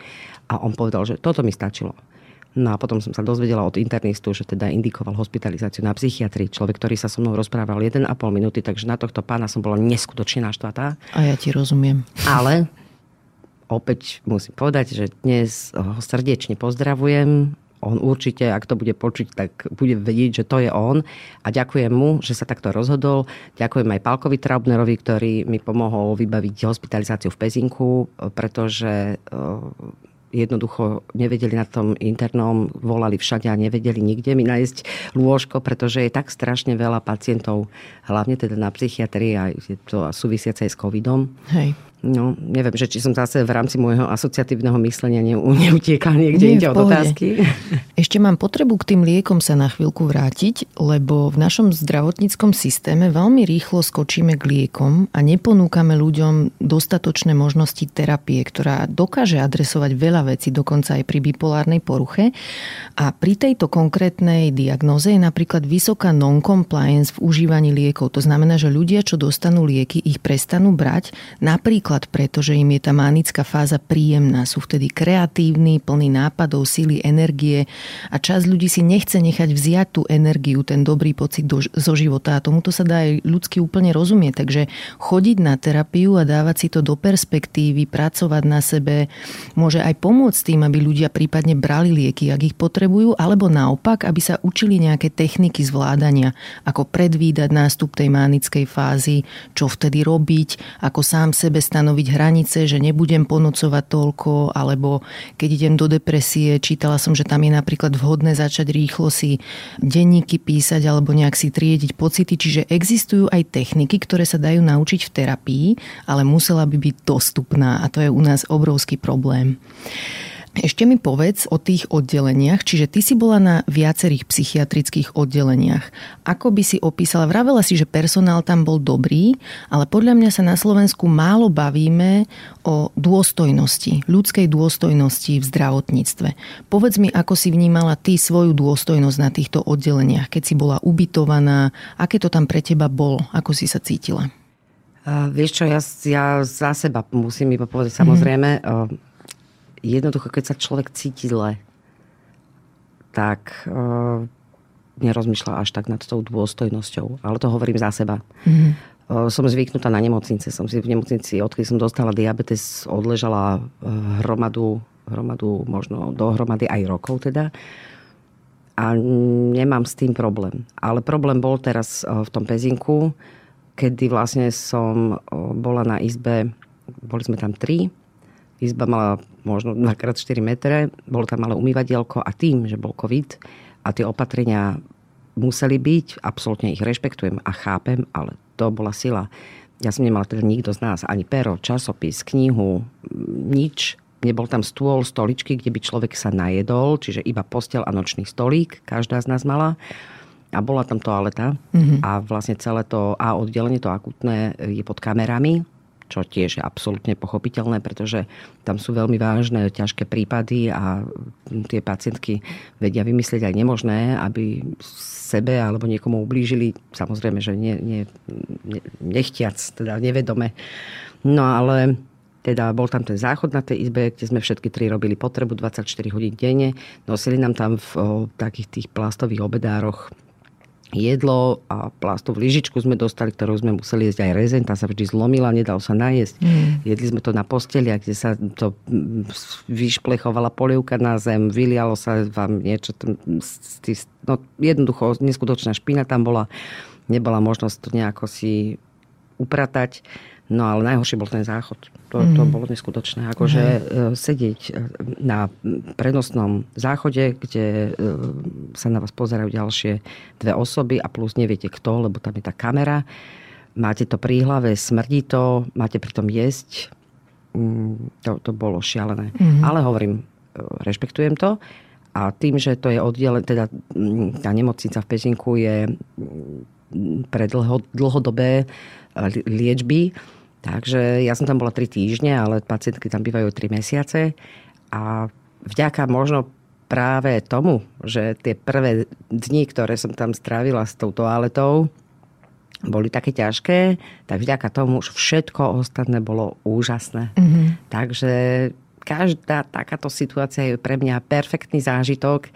A on povedal, že toto mi stačilo. No a potom som sa dozvedela od internistu, že teda indikoval hospitalizáciu na psychiatrii. Človek, ktorý sa so mnou rozprával 1,5 minúty, takže na tohto pána som bola neskutočne naštvatá. A ja ti rozumiem. Ale opäť musím povedať, že dnes ho srdečne pozdravujem. On určite, ak to bude počuť, tak bude vedieť, že to je on. A ďakujem mu, že sa takto rozhodol. Ďakujem aj Palkovi Traubnerovi, ktorý mi pomohol vybaviť hospitalizáciu v Pezinku, pretože jednoducho nevedeli na tom internom, volali všade a nevedeli nikde mi nájsť lôžko, pretože je tak strašne veľa pacientov, hlavne teda na psychiatrii a je to súvisiace aj s covidom. Hej. No, neviem, že či som zase v rámci môjho asociatívneho myslenia neutiekal niekde Nie, inde od otázky. Ešte mám potrebu k tým liekom sa na chvíľku vrátiť, lebo v našom zdravotníckom systéme veľmi rýchlo skočíme k liekom a neponúkame ľuďom dostatočné možnosti terapie, ktorá dokáže adresovať veľa vecí, dokonca aj pri bipolárnej poruche. A pri tejto konkrétnej diagnoze je napríklad vysoká non-compliance v užívaní liekov. To znamená, že ľudia, čo dostanú lieky, ich prestanú brať napríklad Napríklad preto, že im je tá manická fáza príjemná. Sú vtedy kreatívni, plní nápadov, síly, energie a čas ľudí si nechce nechať vziať tú energiu, ten dobrý pocit do, zo života. A tomuto sa dá aj ľudsky úplne rozumieť. Takže chodiť na terapiu a dávať si to do perspektívy, pracovať na sebe, môže aj pomôcť tým, aby ľudia prípadne brali lieky, ak ich potrebujú, alebo naopak, aby sa učili nejaké techniky zvládania, ako predvídať nástup tej manickej fázy, čo vtedy robiť, ako sám sebe stanoviť stanoviť hranice, že nebudem ponocovať toľko, alebo keď idem do depresie, čítala som, že tam je napríklad vhodné začať rýchlo si denníky písať alebo nejak si triediť pocity, čiže existujú aj techniky, ktoré sa dajú naučiť v terapii, ale musela by byť dostupná a to je u nás obrovský problém. Ešte mi povedz o tých oddeleniach, čiže ty si bola na viacerých psychiatrických oddeleniach. Ako by si opísala? Vravela si, že personál tam bol dobrý, ale podľa mňa sa na Slovensku málo bavíme o dôstojnosti, ľudskej dôstojnosti v zdravotníctve. Povedz mi, ako si vnímala ty svoju dôstojnosť na týchto oddeleniach, keď si bola ubytovaná, aké to tam pre teba bolo, ako si sa cítila? Uh, vieš čo, ja, ja za seba musím iba povedať, samozrejme, mm jednoducho, keď sa človek cíti zle, tak uh, nerozmýšľa až tak nad tou dôstojnosťou. Ale to hovorím za seba. Mm-hmm. Uh, som zvyknutá na nemocnice. Som si v nemocnici, odkedy som dostala diabetes, odležala hromadu, hromadu možno dohromady aj rokov teda. A nemám s tým problém. Ale problém bol teraz v tom pezinku, kedy vlastne som bola na izbe, boli sme tam tri, Izba mala možno 2x4 metre, bolo tam malé umývadielko a tým, že bol COVID a tie opatrenia museli byť, absolútne ich rešpektujem a chápem, ale to bola sila. Ja som nemala teda nikto z nás, ani pero, časopis, knihu, nič. Nebol tam stôl, stoličky, kde by človek sa najedol, čiže iba postel a nočný stolík, každá z nás mala. A bola tam toaleta mm-hmm. a vlastne celé to A oddelenie, to akutné, je pod kamerami čo tiež je absolútne pochopiteľné, pretože tam sú veľmi vážne, ťažké prípady a tie pacientky vedia vymyslieť aj nemožné, aby sebe alebo niekomu ublížili. Samozrejme, že nie, nie, nechtiac, teda nevedome. No ale teda bol tam ten záchod na tej izbe, kde sme všetky tri robili potrebu 24 hodín denne. Nosili nám tam v o, takých tých plastových obedároch jedlo a plastovú lyžičku sme dostali, ktorú sme museli jesť aj rezeň, tá sa vždy zlomila, nedal sa najesť. Mm. Jedli sme to na posteli, kde sa to mm, vyšplechovala polievka na zem, vylialo sa vám niečo, no jednoducho neskutočná špina tam bola, nebola možnosť to nejako si upratať. No ale najhorší bol ten záchod. To, mm. to mhm. bolo neskutočné. Akože mm. sedieť e, na prenosnom záchode, kde e, sa na vás pozerajú ďalšie dve osoby a plus neviete kto, lebo tam je tá kamera. Máte to pri hlave, smrdí to, máte pritom jesť. Mm, to, to bolo šialené. Mm. Ale hovorím, rešpektujem to. A tým, že to je oddelené, teda mm, tá nemocnica v Pezinku je pre dlho, dlhodobé liečby, Takže ja som tam bola 3 týždne, ale pacientky tam bývajú 3 mesiace a vďaka možno práve tomu, že tie prvé dni, ktoré som tam strávila s tou toaletou, boli také ťažké, tak vďaka tomu už všetko ostatné bolo úžasné. Mm-hmm. Takže každá takáto situácia je pre mňa perfektný zážitok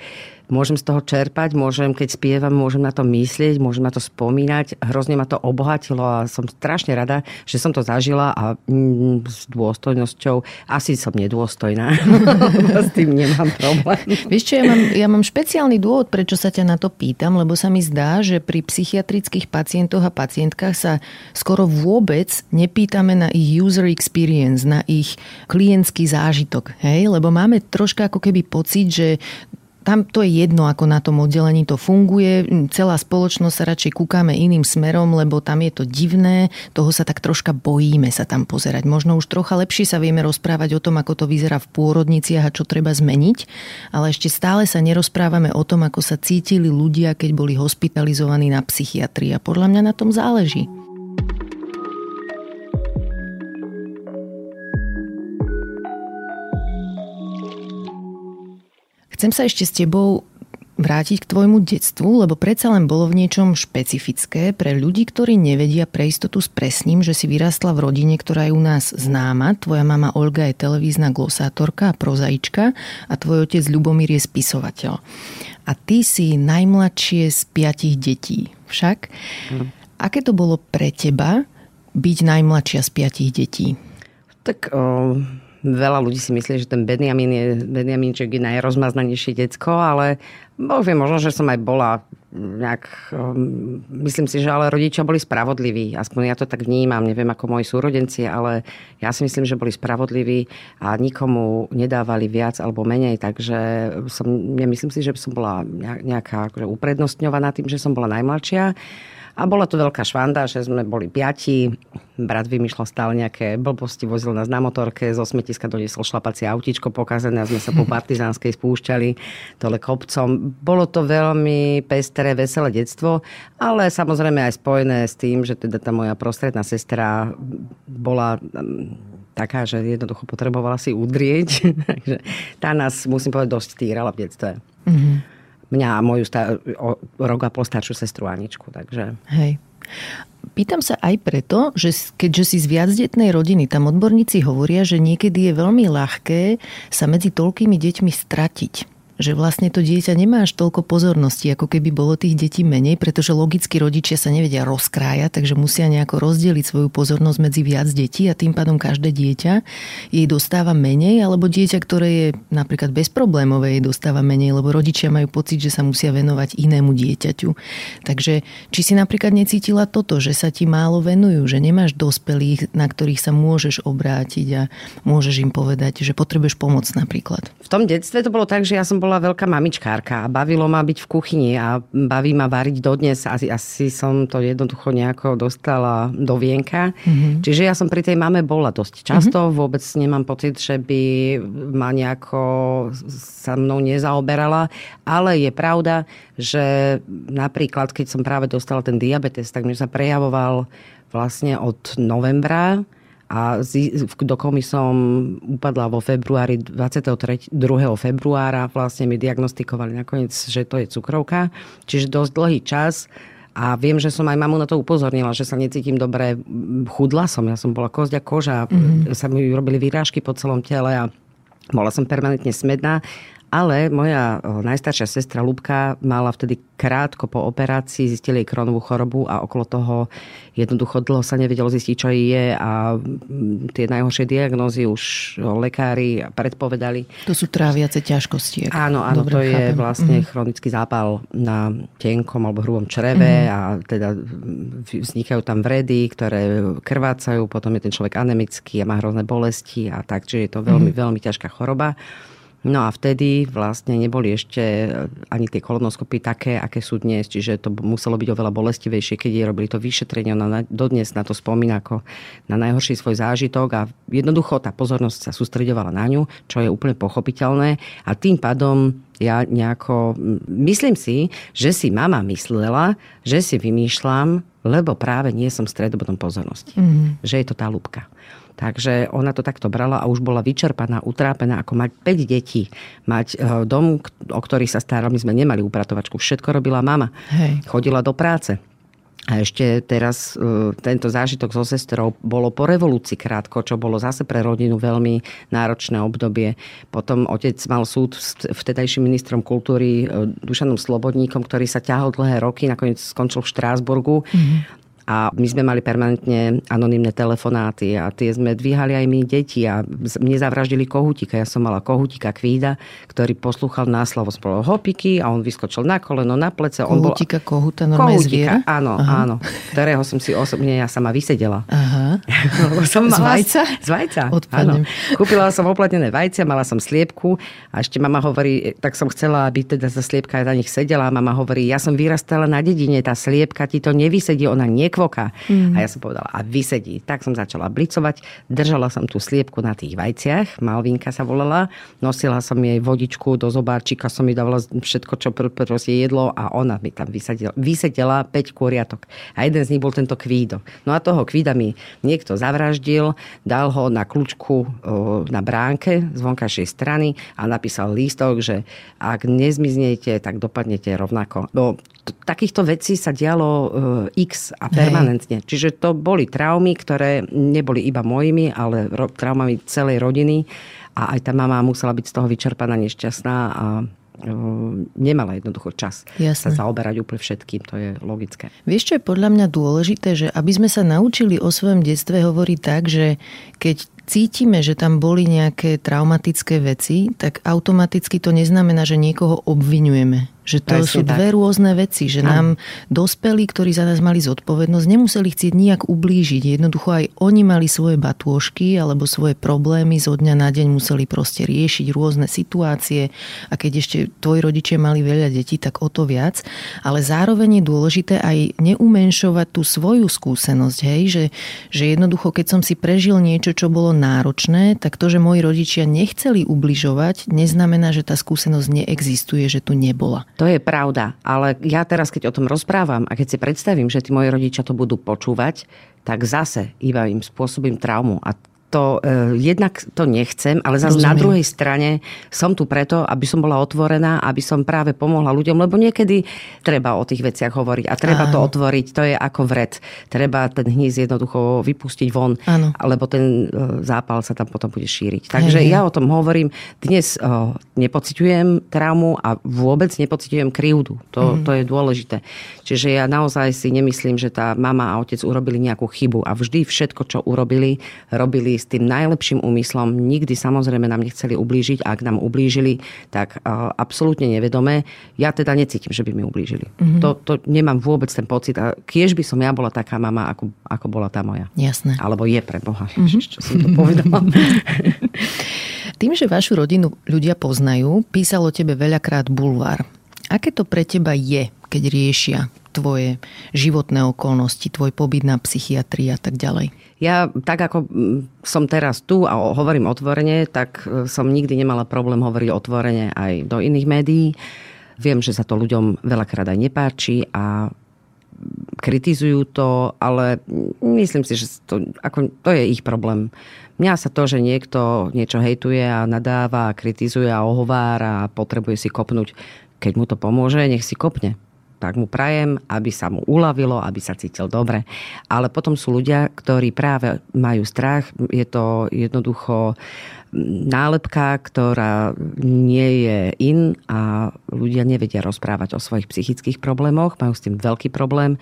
môžem z toho čerpať, môžem, keď spievam, môžem na to myslieť, môžem na to spomínať. Hrozne ma to obohatilo a som strašne rada, že som to zažila a mm, s dôstojnosťou asi som nedôstojná. s tým nemám problém. Vieš čo, ja mám, ja mám špeciálny dôvod, prečo sa ťa na to pýtam, lebo sa mi zdá, že pri psychiatrických pacientoch a pacientkách sa skoro vôbec nepýtame na ich user experience, na ich klientský zážitok. Hej? Lebo máme troška ako keby pocit, že tam to je jedno, ako na tom oddelení to funguje. Celá spoločnosť sa radšej kúkame iným smerom, lebo tam je to divné. Toho sa tak troška bojíme sa tam pozerať. Možno už trocha lepšie sa vieme rozprávať o tom, ako to vyzerá v pôrodniciach a čo treba zmeniť, ale ešte stále sa nerozprávame o tom, ako sa cítili ľudia, keď boli hospitalizovaní na psychiatrii. A podľa mňa na tom záleží. Chcem sa ešte s tebou vrátiť k tvojmu detstvu, lebo predsa len bolo v niečom špecifické pre ľudí, ktorí nevedia pre istotu s presním, že si vyrastla v rodine, ktorá je u nás známa. Tvoja mama Olga je televízna glosátorka a prozaička a tvoj otec Ľubomír je spisovateľ. A ty si najmladšie z piatich detí. Však? Mm. Aké to bolo pre teba byť najmladšia z piatich detí? Tak Veľa ľudí si myslí, že ten Benjamin je, Benjaminček je najrozmaznanejšie decko, ale Boh možno, že som aj bola nejak, um, myslím si, že ale rodičia boli spravodliví. Aspoň ja to tak vnímam, neviem ako moji súrodenci, ale ja si myslím, že boli spravodliví a nikomu nedávali viac alebo menej, takže som, nemyslím si, že som bola nejaká akože uprednostňovaná tým, že som bola najmladšia. A bola to veľká švanda, že sme boli piati. Brat vymýšľal stále nejaké blbosti, vozil nás na motorke, zo smetiska doniesol šlapacie autíčko pokazené a sme sa po partizánskej spúšťali dole kopcom. Bolo to veľmi pestré, veselé detstvo, ale samozrejme aj spojené s tým, že teda tá moja prostredná sestra bola mm, taká, že jednoducho potrebovala si udrieť. Takže tá nás, musím povedať, dosť týrala v detstve. Mm-hmm mňa a moju star- o rok a pol staršiu sestru Aničku. Takže... Hej. Pýtam sa aj preto, že keďže si z viacdetnej rodiny, tam odborníci hovoria, že niekedy je veľmi ľahké sa medzi toľkými deťmi stratiť že vlastne to dieťa nemá až toľko pozornosti, ako keby bolo tých detí menej, pretože logicky rodičia sa nevedia rozkrájať, takže musia nejako rozdeliť svoju pozornosť medzi viac detí a tým pádom každé dieťa jej dostáva menej, alebo dieťa, ktoré je napríklad bezproblémové, jej dostáva menej, lebo rodičia majú pocit, že sa musia venovať inému dieťaťu. Takže či si napríklad necítila toto, že sa ti málo venujú, že nemáš dospelých, na ktorých sa môžeš obrátiť a môžeš im povedať, že potrebuješ pomoc napríklad? V tom detstve to bolo tak, že ja som bola veľká mamičkárka a bavilo ma byť v kuchyni a baví ma variť dodnes. Asi, asi som to jednoducho nejako dostala do vienka. Mm-hmm. Čiže ja som pri tej mame bola dosť často. Mm-hmm. Vôbec nemám pocit, že by ma nejako sa mnou nezaoberala. Ale je pravda, že napríklad, keď som práve dostala ten diabetes, tak mi sa prejavoval vlastne od novembra a do komy som upadla vo februári, 23. 2. februára vlastne mi diagnostikovali nakoniec, že to je cukrovka. Čiže dosť dlhý čas a viem, že som aj mamu na to upozornila, že sa necítim dobre. Chudla som, ja som bola kozďa koža, mm-hmm. sa mi robili výrážky po celom tele a bola som permanentne smedná ale moja najstaršia sestra Lubka mala vtedy krátko po operácii, zistili jej kronovú chorobu a okolo toho jednoducho dlho sa nevedelo zistiť, čo jej je a tie najhoršie diagnózy už lekári predpovedali. To sú tráviace ťažkosti. Áno, áno, to chápem. je vlastne mm-hmm. chronický zápal na tenkom alebo hrubom čreve mm-hmm. a teda vznikajú tam vredy, ktoré krvácajú, potom je ten človek anemický a má hrozné bolesti a tak, čiže je to veľmi, mm-hmm. veľmi ťažká choroba. No a vtedy vlastne neboli ešte ani tie kolonoskopy také, aké sú dnes, čiže to muselo byť oveľa bolestivejšie, keď jej robili to vyšetrenie. Ona dodnes na to spomína ako na najhorší svoj zážitok a jednoducho tá pozornosť sa sústredovala na ňu, čo je úplne pochopiteľné a tým pádom ja nejako, myslím si, že si mama myslela, že si vymýšľam, lebo práve nie som stredobodom pozornosti. Mm-hmm. Že je to tá lúbka. Takže ona to takto brala a už bola vyčerpaná, utrápená, ako mať 5 detí, mať e, dom, o ktorý sa starala. My sme nemali upratovačku, všetko robila mama. Hej. Chodila do práce. A ešte teraz e, tento zážitok so sestrou bolo po revolúcii krátko, čo bolo zase pre rodinu veľmi náročné obdobie. Potom otec mal súd s vtedajším ministrom kultúry e, Dušanom Slobodníkom, ktorý sa ťahol dlhé roky, nakoniec skončil v Štrásburgu. Mm-hmm a my sme mali permanentne anonimné telefonáty a tie sme dvíhali aj my deti a mne zavraždili kohutika. Ja som mala kohutika kvída, ktorý poslúchal náslovo spolo hopiky a on vyskočil na koleno, na plece. Kohutika, bol... kohuta, normálne kohutika, zviera? Áno, Aha. áno. Ktorého som si osobne ja sama vysedela. Aha. som mala... Z vajca? Z vajca, áno. Kúpila som oplatnené vajcia, mala som sliepku a ešte mama hovorí, tak som chcela, aby teda tá sliepka na nich sedela. Mama hovorí, ja som vyrastala na dedine, tá sliepka ti to nevysedí, ona nie kvoka. Mm. A ja som povedala, a vysedí. Tak som začala blicovať, držala som tú sliepku na tých vajciach, Malvinka sa volala, nosila som jej vodičku do zobáčika, som jej dávala všetko, čo pr- proste jedlo a ona mi tam vysedela, vysedela 5 kuriatok. A jeden z nich bol tento kvído. No a toho kvída mi niekto zavraždil, dal ho na kľúčku na bránke z vonkajšej strany a napísal lístok, že ak nezmiznete, tak dopadnete rovnako. No, takýchto vecí sa dialo e, x a permanentne. Čiže to boli traumy, ktoré neboli iba mojimi, ale traumami celej rodiny. A aj tá mama musela byť z toho vyčerpaná, nešťastná a e, nemala jednoducho čas Jasne. sa zaoberať úplne všetkým, to je logické. Vieš, čo je podľa mňa dôležité, že aby sme sa naučili o svojom detstve hovoriť tak, že keď cítime, že tam boli nejaké traumatické veci, tak automaticky to neznamená, že niekoho obvinujeme. Že to Presne sú tak. dve rôzne veci, že ano. nám dospelí, ktorí za nás mali zodpovednosť, nemuseli chcieť nijak ublížiť. Jednoducho aj oni mali svoje batôžky alebo svoje problémy, zo dňa na deň museli proste riešiť rôzne situácie a keď ešte tvoji rodičia mali veľa detí, tak o to viac. Ale zároveň je dôležité aj neumenšovať tú svoju skúsenosť, hej? Že, že jednoducho, keď som si prežil niečo, čo bolo náročné, tak to, že moji rodičia nechceli ubližovať, neznamená, že tá skúsenosť neexistuje, že tu nebola. To je pravda, ale ja teraz, keď o tom rozprávam a keď si predstavím, že tí moji rodičia to budú počúvať, tak zase iba im spôsobím traumu. A to e, jednak to nechcem, ale zase na druhej strane som tu preto, aby som bola otvorená, aby som práve pomohla ľuďom, lebo niekedy treba o tých veciach hovoriť a treba Áno. to otvoriť, to je ako vred. Treba ten hníz jednoducho vypustiť von, Áno. lebo ten e, zápal sa tam potom bude šíriť. Takže hej, ja o tom hovorím. Dnes e, nepociťujem traumu a vôbec nepociťujem krivdu. To, mm. to je dôležité. Čiže ja naozaj si nemyslím, že tá mama a otec urobili nejakú chybu a vždy všetko, čo urobili, robili s tým najlepším úmyslom. Nikdy samozrejme nám nechceli ublížiť. Ak nám ublížili, tak uh, absolútne nevedomé. Ja teda necítim, že by mi ublížili. Mm-hmm. To, to nemám vôbec ten pocit. A kiež by som ja bola taká mama, ako, ako bola tá moja. Jasné. Alebo je pre Boha. Mm-hmm. Čo som to povedala. Tým, že vašu rodinu ľudia poznajú, písalo tebe veľakrát bulvár. Aké to pre teba je, keď riešia tvoje životné okolnosti, tvoj pobyt na psychiatrii a tak ďalej? Ja tak ako mm, som teraz tu a hovorím otvorene, tak e, som nikdy nemala problém hovoriť otvorene aj do iných médií. Viem, že sa to ľuďom veľakrát aj nepáči a kritizujú to, ale myslím si, že to, ako, to je ich problém. Mňa sa to, že niekto niečo hejtuje a nadáva a kritizuje a ohovára a potrebuje si kopnúť, keď mu to pomôže, nech si kopne tak mu prajem, aby sa mu uľavilo, aby sa cítil dobre. Ale potom sú ľudia, ktorí práve majú strach. Je to jednoducho nálepka, ktorá nie je in a ľudia nevedia rozprávať o svojich psychických problémoch, majú s tým veľký problém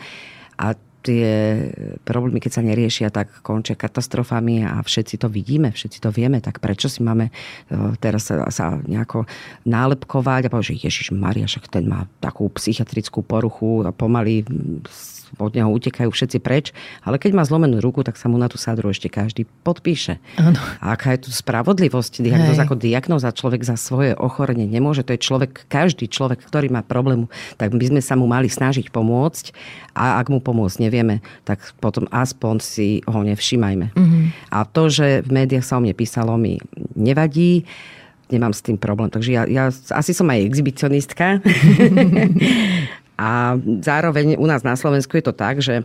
a tie problémy, keď sa neriešia, tak končia katastrofami a všetci to vidíme, všetci to vieme, tak prečo si máme e, teraz sa, sa nejako nálepkovať a povedať, že Ježiš Maria, však ten má takú psychiatrickú poruchu a pomaly od neho utekajú všetci preč, ale keď má zlomenú ruku, tak sa mu na tú sadru ešte každý podpíše. Ano. A aká je tu spravodlivosť? Diagnoz ako diagnoza človek za svoje ochorenie nemôže. To je človek, každý človek, ktorý má problému, tak by sme sa mu mali snažiť pomôcť a ak mu pomôcť nevieme, tak potom aspoň si ho nevšímajme. Mm-hmm. A to, že v médiách sa o mne písalo, mi nevadí nemám s tým problém. Takže ja, ja asi som aj exhibicionistka. A zároveň u nás na Slovensku je to tak, že e,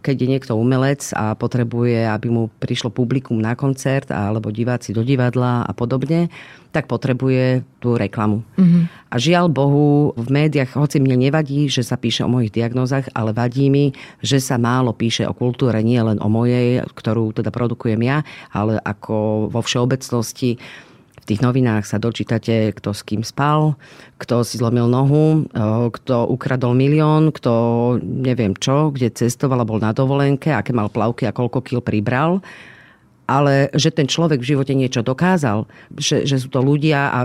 keď je niekto umelec a potrebuje, aby mu prišlo publikum na koncert alebo diváci do divadla a podobne, tak potrebuje tú reklamu. Mm-hmm. A žiaľ Bohu, v médiách, hoci mne nevadí, že sa píše o mojich diagnózach, ale vadí mi, že sa málo píše o kultúre, nie len o mojej, ktorú teda produkujem ja, ale ako vo všeobecnosti tých novinách sa dočítate, kto s kým spal, kto si zlomil nohu, eh, kto ukradol milión, kto neviem čo, kde cestoval a bol na dovolenke, aké mal plavky a koľko kil pribral. Ale že ten človek v živote niečo dokázal, že, že sú to ľudia a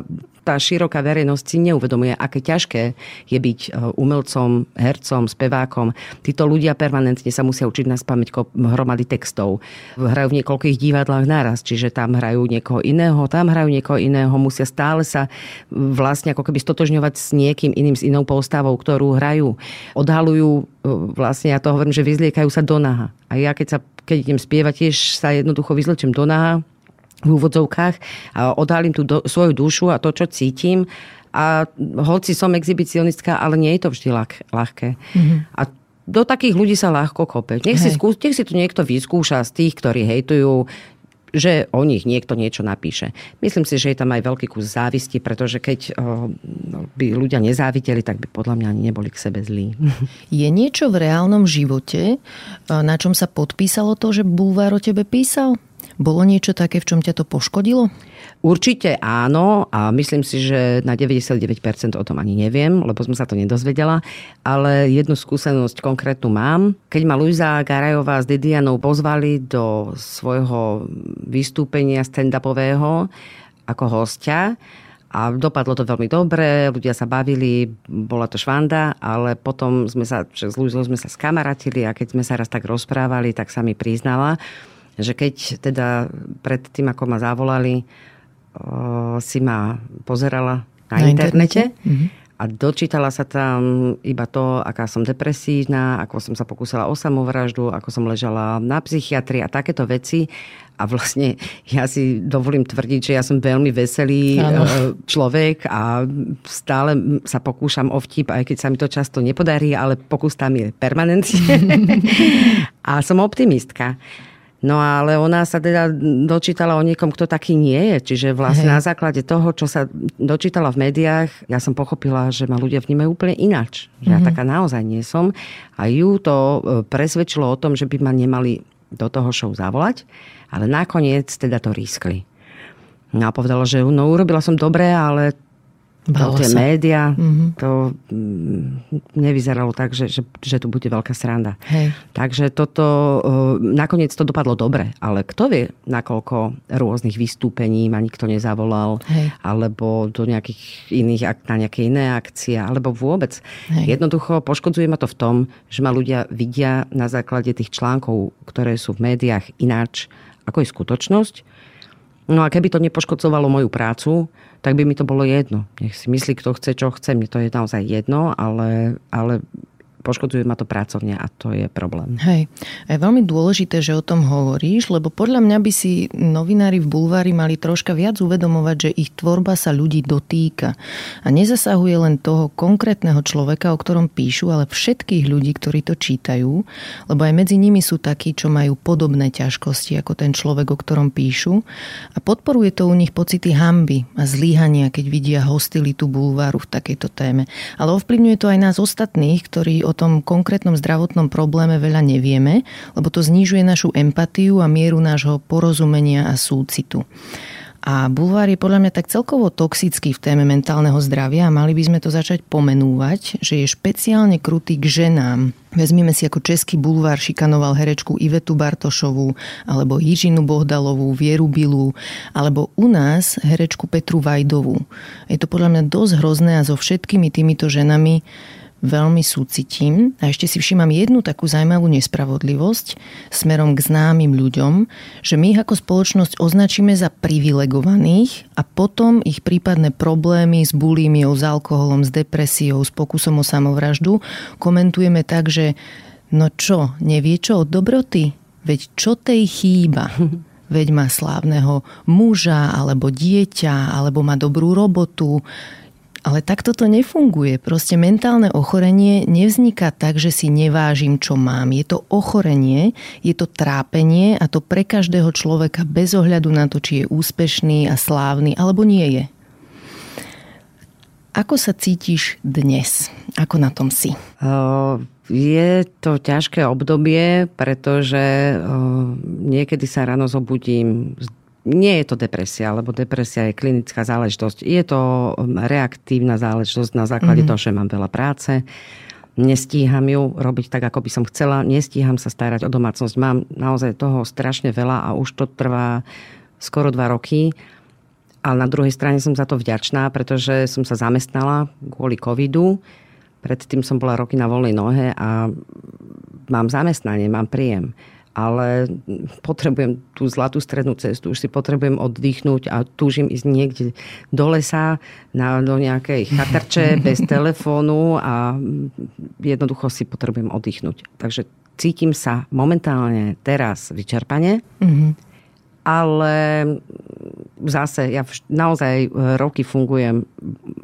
tá široká verejnosť si neuvedomuje, aké ťažké je byť e, umelcom, hercom, spevákom. Títo ľudia permanentne sa musia učiť na spamäť hromady textov. Hrajú v niekoľkých divadlách naraz, čiže tam hrajú niekoho iného, tam hrajú niekoho iného, musia stále sa vlastne ako keby stotožňovať s niekým iným, s inou postavou, ktorú hrajú. Odhalujú, e, vlastne ja to hovorím, že vyzliekajú sa do naha. A ja keď, sa, keď idem spievať, tiež sa jednoducho vyzlečím do naha, v úvodzovkách a odhalím tú do, svoju dušu a to, čo cítim. A hoci som exhibicionistka, ale nie je to vždy ľah, ľahké. Mm-hmm. A do takých ľudí sa ľahko kope. Nech si, nech si to niekto vyskúša z tých, ktorí hejtujú, že o nich niekto niečo napíše. Myslím si, že je tam aj veľký kus závisti, pretože keď o, by ľudia nezávideli, tak by podľa mňa ani neboli k sebe zlí. Je niečo v reálnom živote, na čom sa podpísalo to, že Bulvár o tebe písal? Bolo niečo také, v čom ťa to poškodilo? Určite áno a myslím si, že na 99% o tom ani neviem, lebo som sa to nedozvedela, ale jednu skúsenosť konkrétnu mám. Keď ma Luisa Garajová s Didianou pozvali do svojho vystúpenia stand-upového ako hostia, a dopadlo to veľmi dobre, ľudia sa bavili, bola to švanda, ale potom sme sa, s sme sa skamaratili a keď sme sa raz tak rozprávali, tak sa mi priznala, že keď teda pred tým, ako ma zavolali, si ma pozerala na, na internete, internete? Mm-hmm. a dočítala sa tam iba to, aká som depresívna, ako som sa pokúsala o samovraždu, ako som ležala na psychiatrii a takéto veci. A vlastne ja si dovolím tvrdiť, že ja som veľmi veselý ano. E, človek a stále sa pokúšam o vtip, aj keď sa mi to často nepodarí, ale pokus tam je permanentne. a som optimistka. No ale ona sa teda dočítala o niekom, kto taký nie je. Čiže vlastne Hej. na základe toho, čo sa dočítala v médiách, ja som pochopila, že ma ľudia vnímajú úplne ináč. Že mm-hmm. ja mhm. taká naozaj nie som. A ju to e, presvedčilo o tom, že by ma nemali do toho show zavolať. Ale nakoniec teda to riskli. No a povedala, že no urobila som dobre, ale Balo tie sa. médiá, mm-hmm. to mm, nevyzeralo tak, že, že, že tu bude veľká sranda. Hej. Takže toto, nakoniec to dopadlo dobre, ale kto vie, nakoľko rôznych vystúpení ma nikto nezavolal, Hej. alebo do nejakých iných, na nejaké iné akcie, alebo vôbec. Hej. Jednoducho poškodzuje ma to v tom, že ma ľudia vidia na základe tých článkov, ktoré sú v médiách ináč, ako je skutočnosť. No a keby to nepoškodzovalo moju prácu, tak by mi to bolo jedno. Nech si myslí, kto chce, čo chce. Mne to je naozaj jedno, ale, ale poškodzuje ma to pracovne a to je problém. Hej, je veľmi dôležité, že o tom hovoríš, lebo podľa mňa by si novinári v bulvári mali troška viac uvedomovať, že ich tvorba sa ľudí dotýka a nezasahuje len toho konkrétneho človeka, o ktorom píšu, ale všetkých ľudí, ktorí to čítajú, lebo aj medzi nimi sú takí, čo majú podobné ťažkosti ako ten človek, o ktorom píšu a podporuje to u nich pocity hamby a zlíhania, keď vidia hostilitu bulváru v takejto téme. Ale ovplyvňuje to aj nás ostatných, ktorí o tom konkrétnom zdravotnom probléme veľa nevieme, lebo to znižuje našu empatiu a mieru nášho porozumenia a súcitu. A bulvár je podľa mňa tak celkovo toxický v téme mentálneho zdravia a mali by sme to začať pomenúvať, že je špeciálne krutý k ženám. Vezmime si ako český bulvár šikanoval herečku Ivetu Bartošovú, alebo Jižinu Bohdalovú, Vieru Bilu, alebo u nás herečku Petru Vajdovú. Je to podľa mňa dosť hrozné a so všetkými týmito ženami veľmi súcitím a ešte si všímam jednu takú zaujímavú nespravodlivosť smerom k známym ľuďom, že my ich ako spoločnosť označíme za privilegovaných a potom ich prípadné problémy s bulímiou, s alkoholom, s depresiou, s pokusom o samovraždu komentujeme tak, že no čo, nevie čo od dobroty? Veď čo tej chýba? Veď má slávneho muža, alebo dieťa, alebo má dobrú robotu, ale takto to nefunguje. Proste mentálne ochorenie nevzniká tak, že si nevážim, čo mám. Je to ochorenie, je to trápenie a to pre každého človeka bez ohľadu na to, či je úspešný a slávny alebo nie je. Ako sa cítiš dnes? Ako na tom si? Je to ťažké obdobie, pretože niekedy sa ráno zobudím s nie je to depresia, lebo depresia je klinická záležitosť. Je to um, reaktívna záležitosť na základe mm-hmm. toho, že mám veľa práce. Nestíham ju robiť tak, ako by som chcela. Nestíham sa starať o domácnosť. Mám naozaj toho strašne veľa a už to trvá skoro dva roky. Ale na druhej strane som za to vďačná, pretože som sa zamestnala kvôli covidu. Predtým som bola roky na voľnej nohe a mám zamestnanie, mám príjem ale potrebujem tú zlatú strednú cestu, už si potrebujem oddychnúť a túžim ísť niekde do lesa, na, do nejakej chatrče bez telefónu a jednoducho si potrebujem oddychnúť. Takže cítim sa momentálne teraz vyčerpane, mm-hmm. ale zase ja naozaj roky fungujem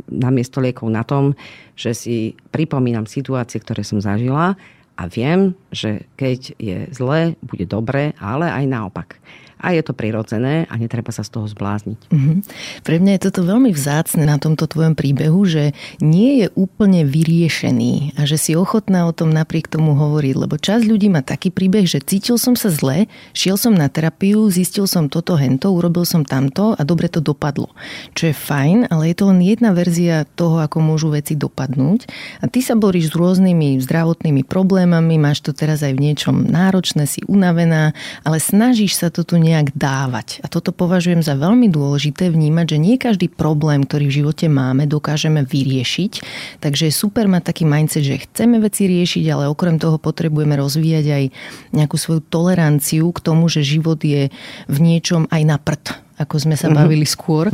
na miesto liekov na tom, že si pripomínam situácie, ktoré som zažila a viem, že keď je zle, bude dobre, ale aj naopak. A je to prirodzené a netreba sa z toho zblázniť. Mm-hmm. Pre mňa je toto veľmi vzácne na tomto tvojom príbehu, že nie je úplne vyriešený a že si ochotná o tom napriek tomu hovoriť, lebo časť ľudí má taký príbeh, že cítil som sa zle, šiel som na terapiu, zistil som toto, hento, urobil som tamto a dobre to dopadlo. Čo je fajn, ale je to len jedna verzia toho, ako môžu veci dopadnúť. A ty sa boríš s rôznymi zdravotnými problémami, máš to teraz aj v niečom náročné, si unavená, ale snažíš sa to tu nejak dávať. A toto považujem za veľmi dôležité vnímať, že nie každý problém, ktorý v živote máme, dokážeme vyriešiť. Takže je super mať taký mindset, že chceme veci riešiť, ale okrem toho potrebujeme rozvíjať aj nejakú svoju toleranciu k tomu, že život je v niečom aj na prd ako sme sa mhm. bavili skôr.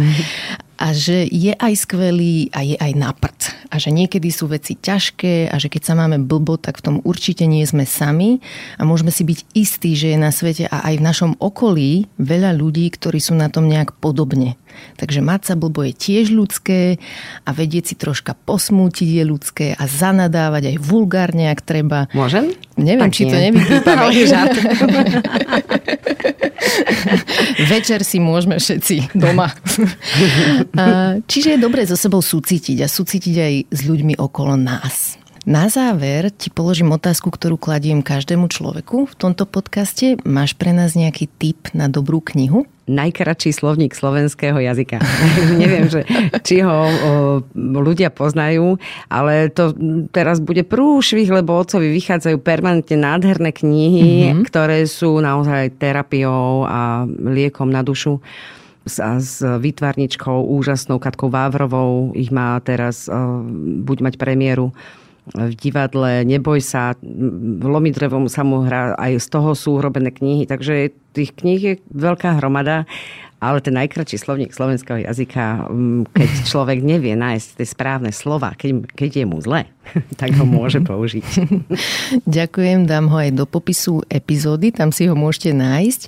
A že je aj skvelý a je aj na prd. A že niekedy sú veci ťažké a že keď sa máme blbo, tak v tom určite nie sme sami a môžeme si byť istí, že je na svete a aj v našom okolí veľa ľudí, ktorí sú na tom nejak podobne. Takže mať sa blbo je tiež ľudské a vedieť si troška posmútiť je ľudské a zanadávať aj vulgárne, ak treba. Môžem? Neviem, tak či nie. to nevypípame. Večer si môžeme všetci doma. Čiže je dobré so sebou súcitiť a súcitiť aj s ľuďmi okolo nás. Na záver ti položím otázku, ktorú kladiem každému človeku v tomto podcaste. Máš pre nás nejaký tip na dobrú knihu? najkračší slovník slovenského jazyka. Neviem, že, či ho o, ľudia poznajú, ale to teraz bude prúšvih, lebo otcovi vychádzajú permanentne nádherné knihy, mm-hmm. ktoré sú naozaj terapiou a liekom na dušu a s výtvarničkou úžasnou Katkou Vávrovou. Ich má teraz, buď mať premiéru v divadle Neboj sa, v Lomidrevom sa mu hrá, aj z toho sú urobené knihy, takže tých kníh je veľká hromada, ale ten najkračší slovník slovenského jazyka, keď človek nevie nájsť tie správne slova, keď, keď je mu zle, tak ho môže použiť. Ďakujem, dám ho aj do popisu epizódy, tam si ho môžete nájsť.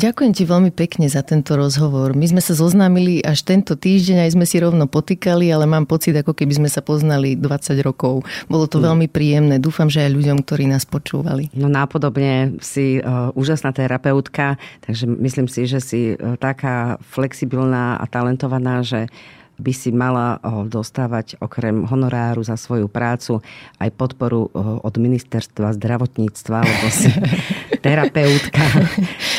Ďakujem ti veľmi pekne za tento rozhovor. My sme sa zoznámili až tento týždeň, aj sme si rovno potýkali, ale mám pocit, ako keby sme sa poznali 20 rokov. Bolo to mm. veľmi príjemné. Dúfam, že aj ľuďom, ktorí nás počúvali. No nápodobne si uh, úžasná terapeutka, takže myslím si, že si uh, taká flexibilná a talentovaná, že by si mala dostávať okrem honoráru za svoju prácu aj podporu od ministerstva zdravotníctva, lebo si terapeutka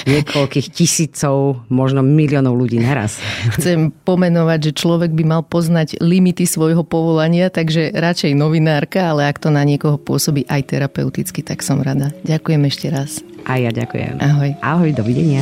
niekoľkých tisícov, možno miliónov ľudí naraz. Chcem pomenovať, že človek by mal poznať limity svojho povolania, takže radšej novinárka, ale ak to na niekoho pôsobí aj terapeuticky, tak som rada. Ďakujem ešte raz. A ja ďakujem. Ahoj. Ahoj, dovidenia.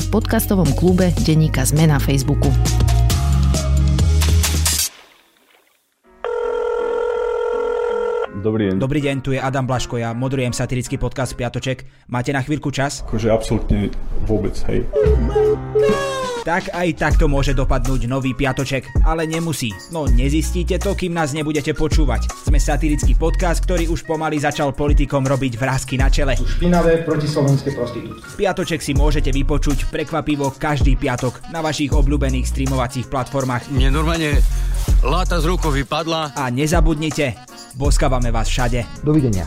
v podcastovom klube Denníka Zme na Facebooku. Dobrý deň. Dobrý deň, tu je Adam Blaško, ja moderujem satirický podcast Piatoček. Máte na chvíľku čas? Akože absolútne vôbec, hej. Oh tak aj takto môže dopadnúť nový piatoček, ale nemusí. No nezistíte to, kým nás nebudete počúvať. Sme satirický podcast, ktorý už pomaly začal politikom robiť vrázky na čele. Sú špinavé slovenské prostitútky. Piatoček si môžete vypočuť prekvapivo každý piatok na vašich obľúbených streamovacích platformách. Mne normálne láta z rukou vypadla. A nezabudnite, boskávame vás všade. Dovidenia.